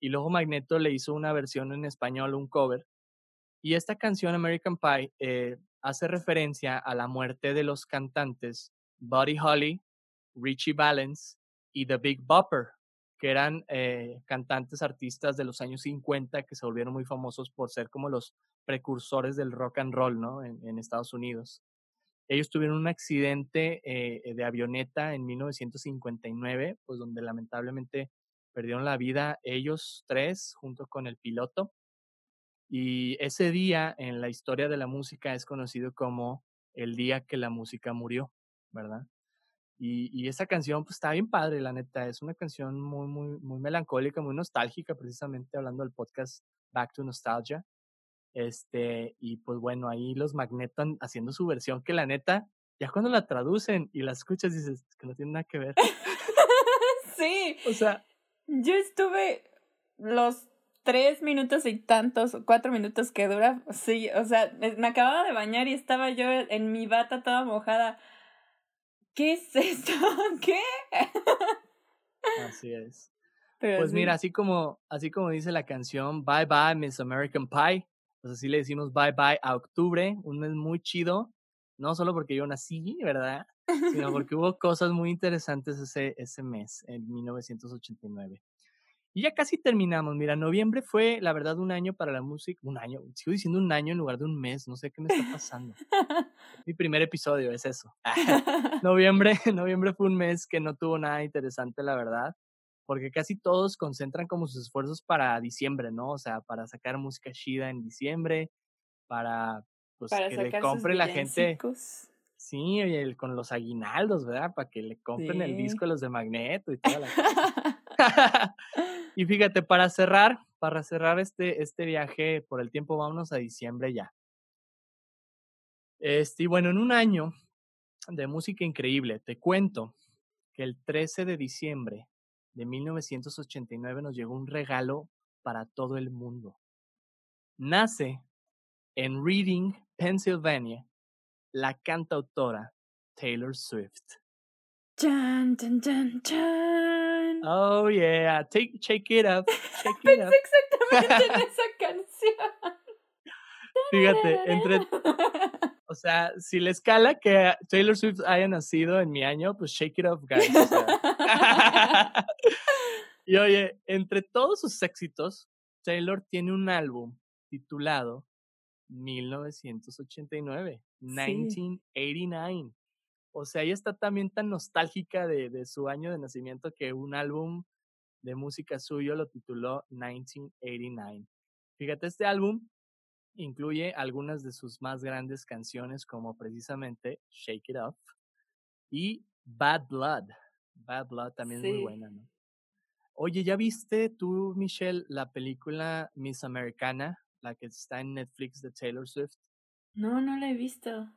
Y luego Magneto le hizo una versión en español, un cover. Y esta canción, American Pie, eh, hace referencia a la muerte de los cantantes Buddy Holly, Richie Valens y The Big Bopper, que eran eh, cantantes artistas de los años 50 que se volvieron muy famosos por ser como los precursores del rock and roll, ¿no? En, Estados Unidos. Ellos tuvieron un accidente eh, de avioneta en 1959, pues donde lamentablemente perdieron la vida ellos tres junto con el piloto. Y ese día en la historia de la música es conocido como el día que la música murió, ¿verdad? Y, y esa canción pues está bien padre, la neta, es una canción muy, muy, muy melancólica, muy nostálgica, precisamente hablando del podcast Back to Nostalgia. Este, y pues bueno, ahí los magnetan haciendo su versión, que la neta, ya cuando la traducen y la escuchas dices que no tiene nada que ver. sí. O sea. Yo estuve los tres minutos y tantos, cuatro minutos que dura, sí, o sea, me acababa de bañar y estaba yo en mi bata toda mojada. ¿Qué es esto? ¿Qué? Así es. pues mira, así como, así como dice la canción Bye Bye Miss American Pie, pues así le decimos bye bye a octubre, un mes muy chido, no solo porque yo nací, ¿verdad? Sino porque hubo cosas muy interesantes ese, ese mes, en 1989. Y ya casi terminamos. Mira, noviembre fue, la verdad, un año para la música. Un año, sigo diciendo un año en lugar de un mes. No sé qué me está pasando. Mi primer episodio es eso. noviembre, noviembre fue un mes que no tuvo nada interesante, la verdad porque casi todos concentran como sus esfuerzos para diciembre, ¿no? O sea, para sacar música chida en diciembre, para pues que le compre la gente. Sí, el, con los aguinaldos, ¿verdad? Para que le compren el disco a los de Magneto y toda la y fíjate, para cerrar, para cerrar este, este viaje por el tiempo, vámonos a diciembre ya. Este, y bueno, en un año de música increíble, te cuento que el 13 de diciembre de 1989 nos llegó un regalo para todo el mundo. Nace en Reading, Pennsylvania, la cantautora Taylor Swift. Oh yeah, Take, shake it up. Shake it up. exactamente en esa canción. Fíjate, entre o sea, si le escala que Taylor Swift haya nacido en mi año, pues shake it off, guys. y oye, entre todos sus éxitos, Taylor tiene un álbum titulado 1989, 1989. O sea, ella está también tan nostálgica de, de su año de nacimiento que un álbum de música suyo lo tituló 1989. Fíjate, este álbum incluye algunas de sus más grandes canciones como precisamente Shake It Off y Bad Blood. Bad Blood también es muy buena, ¿no? Oye, ¿ya viste tú, Michelle, la película Miss Americana, la que está en Netflix de Taylor Swift? No, no la he visto.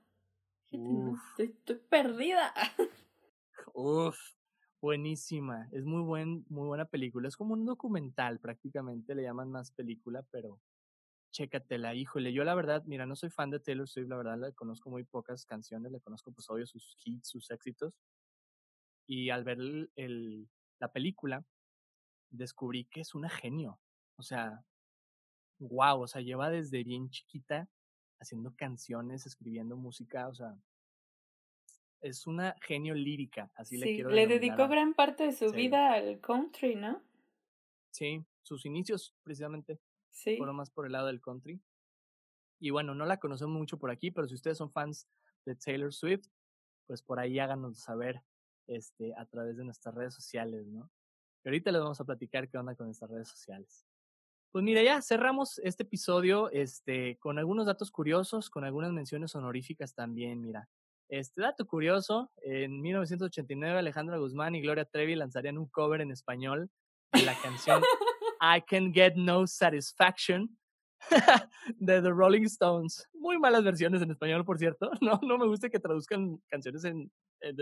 Estoy, perdida. Uf, buenísima. Es muy buen, muy buena película. Es como un documental, prácticamente le llaman más película, pero chécatela, híjole. Yo la verdad, mira, no soy fan de Taylor Swift, la verdad le conozco muy pocas canciones, le conozco pues obvio sus hits, sus éxitos. Y al ver el, la película, descubrí que es una genio. O sea, wow, o sea, lleva desde bien chiquita haciendo canciones, escribiendo música, o sea, es una genio lírica, así le quiero Le dedicó gran parte de su vida al country, ¿no? Sí, sus inicios precisamente sí. fueron más por el lado del country. Y bueno, no la conocemos mucho por aquí, pero si ustedes son fans de Taylor Swift, pues por ahí háganos saber este, a través de nuestras redes sociales, ¿no? Y ahorita les vamos a platicar qué onda con nuestras redes sociales. Pues mira, ya cerramos este episodio este, con algunos datos curiosos, con algunas menciones honoríficas también, mira. Este dato curioso, en 1989 Alejandra Guzmán y Gloria Trevi lanzarían un cover en español de la canción I Can Get No Satisfaction de The Rolling Stones. Muy malas versiones en español, por cierto. No, no me gusta que traduzcan canciones en, en,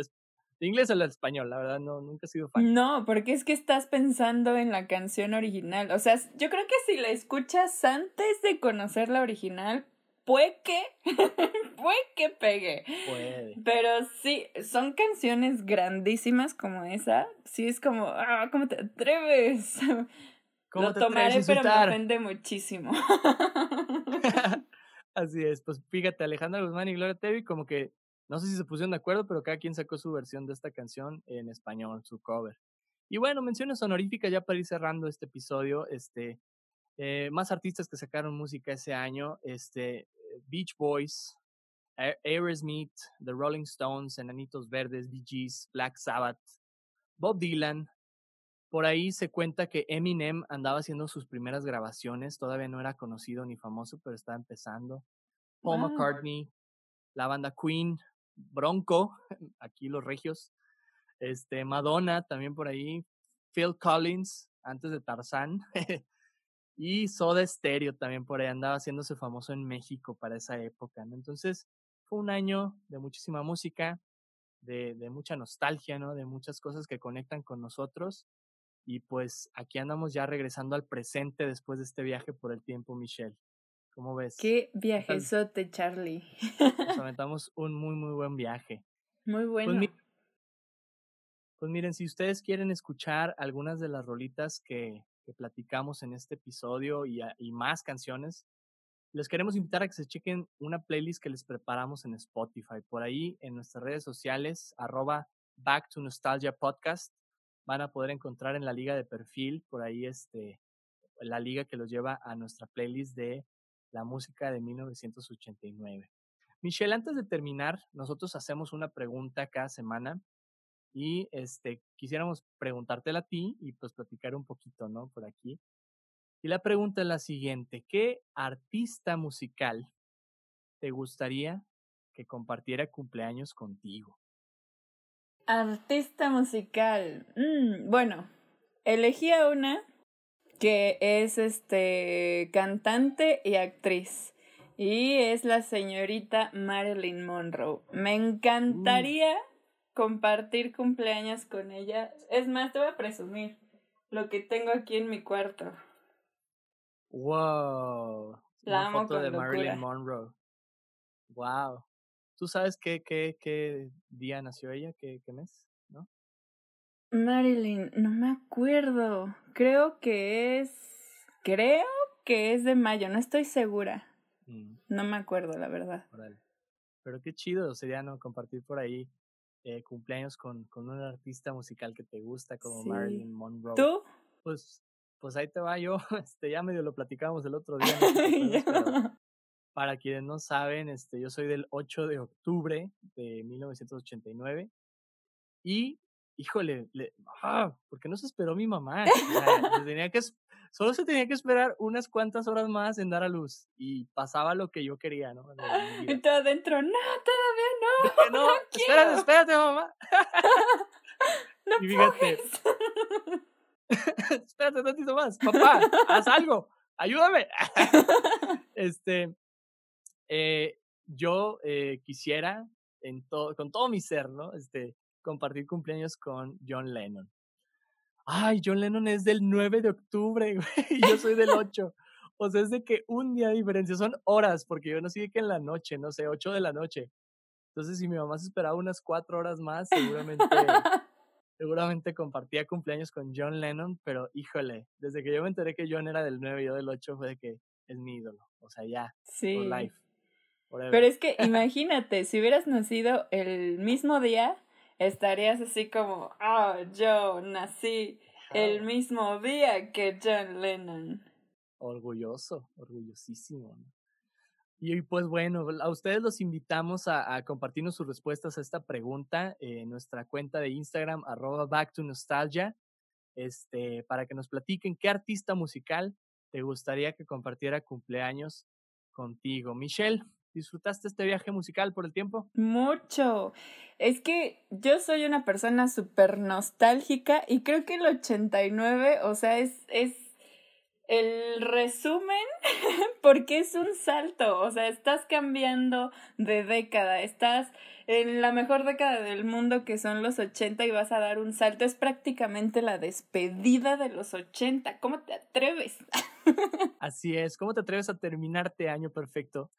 de inglés al español, la verdad, no, nunca he sido fan. No, porque es que estás pensando en la canción original. O sea, yo creo que si la escuchas antes de conocer la original, puede que, puede que pegue. Puede. Pero sí, son canciones grandísimas como esa. Sí, es como, ah, ¿cómo te atreves? ¿Cómo Lo te tomaré, pero me ofende muchísimo. Así es, pues fíjate, Alejandra Guzmán y Gloria Tevi como que no sé si se pusieron de acuerdo, pero cada quien sacó su versión de esta canción en español, su cover. Y bueno, menciones honoríficas ya para ir cerrando este episodio. Este, eh, más artistas que sacaron música ese año, este, Beach Boys, Aerosmith, The Rolling Stones, Enanitos Verdes, Bee Gees, Black Sabbath, Bob Dylan. Por ahí se cuenta que Eminem andaba haciendo sus primeras grabaciones, todavía no era conocido ni famoso, pero estaba empezando. Paul McCartney, la banda Queen, Bronco, aquí los regios, este, Madonna también por ahí, Phil Collins, antes de Tarzán, y Soda Stereo también por ahí andaba haciéndose famoso en México para esa época. Entonces, fue un año de muchísima música, de, de mucha nostalgia, ¿no? De muchas cosas que conectan con nosotros. Y pues aquí andamos ya regresando al presente después de este viaje por el tiempo, Michelle. ¿Cómo ves? Qué viajezote, Charlie. Nos aventamos un muy, muy buen viaje. Muy pues bueno. Pues, miren, si ustedes quieren escuchar algunas de las rolitas que, que platicamos en este episodio y, y, más canciones, les queremos invitar a que se chequen una playlist que les preparamos en Spotify. Por ahí, en nuestras redes sociales, arroba Back to Nostalgia Podcast, van a poder encontrar en la liga de perfil, por ahí este, la liga que los lleva a nuestra playlist de la música de 1989. Michelle, antes de terminar, nosotros hacemos una pregunta cada semana y este quisiéramos preguntártela a ti y pues platicar un poquito, ¿no? Por aquí. Y la pregunta es la siguiente, ¿qué artista musical te gustaría que compartiera cumpleaños contigo? Artista musical. Mm, bueno, elegí a una que es este cantante y actriz. Y es la señorita Marilyn Monroe. Me encantaría compartir cumpleaños con ella. Es más, te voy a presumir lo que tengo aquí en mi cuarto. Wow. La amo foto de Marilyn Monroe. Wow. ¿Tú sabes qué, qué, qué día nació ella? ¿Qué, qué mes? ¿No? Marilyn, no me acuerdo. Creo que es. Creo que es de mayo, no estoy segura. Mm. No me acuerdo, la verdad. Pero qué chido sería, ¿no? Compartir por ahí eh, cumpleaños con, con un artista musical que te gusta, como Marilyn Monroe. ¿Tú? Pues, pues ahí te va yo. Este, ya medio lo platicamos el otro día. para quienes no saben, este, yo soy del 8 de octubre de 1989. Y híjole, le, ah, ¿por qué no se esperó mi mamá? tenía que, solo se tenía que esperar unas cuantas horas más en dar a luz y pasaba lo que yo quería, ¿no? Y todo adentro, no, todavía no. no, espérate, espérate, mamá. no y fíjate, Espérate tantito más. Papá, haz algo. Ayúdame. este, eh, yo eh, quisiera en todo, con todo mi ser, ¿no? Este, compartir cumpleaños con John Lennon. Ay, John Lennon es del 9 de octubre, güey, y yo soy del 8. O sea, es de que un día de diferencia, son horas, porque yo nací que en la noche, no sé, 8 de la noche. Entonces, si mi mamá se esperaba unas 4 horas más, seguramente, seguramente compartía cumpleaños con John Lennon, pero híjole, desde que yo me enteré que John era del 9 y yo del 8, fue de que es mi ídolo. O sea, ya, sí. for life. Pero es que imagínate, si hubieras nacido el mismo día, estarías así como, ah, yo nací el mismo día que John Lennon. Orgulloso, orgullosísimo. Y pues bueno, a ustedes los invitamos a, compartirnos sus respuestas a esta pregunta en nuestra cuenta de Instagram, arroba back to nostalgia, este, para que nos platiquen qué artista musical te gustaría que compartiera cumpleaños contigo. Michelle, ¿Disfrutaste este viaje musical por el tiempo? Mucho. Es que yo soy una persona súper nostálgica y creo que el 89, o sea, es, es el resumen porque es un salto, o sea, estás cambiando de década, estás en la mejor década del mundo que son los 80 y vas a dar un salto, es prácticamente la despedida de los 80, ¿cómo te atreves? Así es, ¿cómo te atreves a terminarte año perfecto?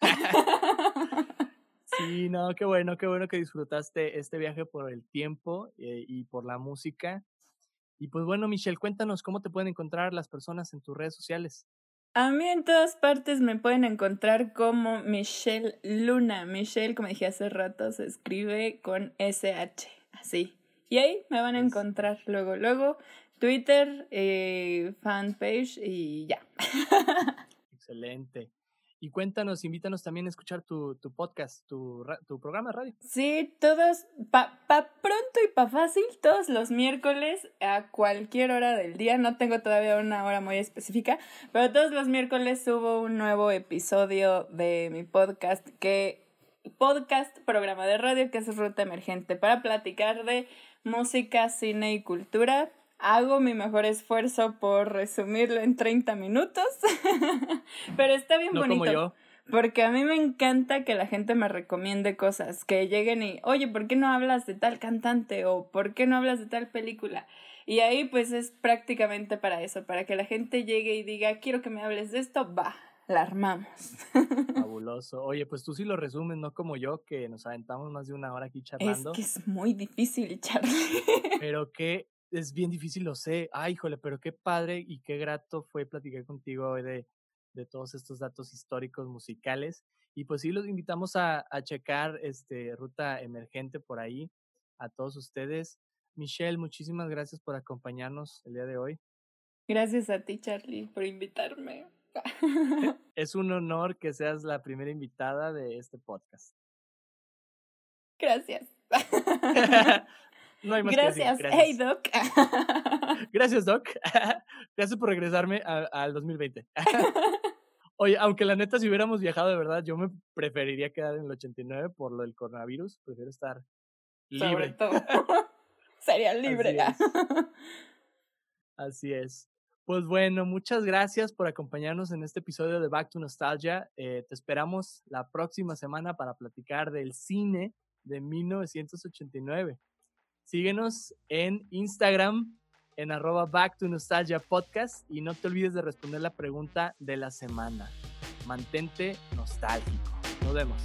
Sí, no, qué bueno, qué bueno que disfrutaste este viaje por el tiempo eh, y por la música. Y pues bueno, Michelle, cuéntanos cómo te pueden encontrar las personas en tus redes sociales. A mí en todas partes me pueden encontrar como Michelle Luna. Michelle, como dije hace rato, se escribe con SH, así. Y ahí me van a encontrar luego, luego Twitter, eh, fanpage y ya. Excelente. Y cuéntanos, invítanos también a escuchar tu, tu podcast, tu, tu, programa de radio. Sí, todos, pa, pa pronto y pa fácil, todos los miércoles a cualquier hora del día. No tengo todavía una hora muy específica, pero todos los miércoles subo un nuevo episodio de mi podcast que podcast, programa de radio que es Ruta Emergente para platicar de música, cine y cultura hago mi mejor esfuerzo por resumirlo en 30 minutos, pero está bien bonito. Porque a mí me encanta que la gente me recomiende cosas, que lleguen y, oye, ¿por qué no hablas de tal cantante? o ¿por qué no hablas de tal película? Y ahí pues es prácticamente para eso, para que la gente llegue y diga, quiero que me hables de esto, va, la armamos. Fabuloso. Oye, pues tú sí lo resumes, no como yo, que nos aventamos más de una hora aquí charlando. Es que es muy difícil, Charlie. Pero qué es bien difícil, lo sé. Ay, híjole, pero qué padre y qué grato fue platicar contigo hoy de, de todos estos datos históricos musicales. Y pues sí, los invitamos a, a checar este Ruta Emergente por ahí, a todos ustedes. Michelle, muchísimas gracias por acompañarnos el día de hoy. Gracias a ti, Charlie, por invitarme. es un honor que seas la primera invitada de este podcast. Gracias. No hay más Gracias. Que Hey, Doc. Gracias, Doc. Gracias por regresarme al 2020. Oye, aunque la neta, si hubiéramos viajado de verdad, yo me preferiría quedar en el 89 por lo del coronavirus. Prefiero estar libre. todo. Sería libre. Así es. Pues bueno, muchas gracias por acompañarnos en este episodio de Back to Nostalgia. Eh, te esperamos la próxima semana para platicar del cine de 1989. Síguenos en Instagram en arroba back to nostalgia podcast y no te olvides de responder la pregunta de la semana. Mantente nostálgico. Nos vemos.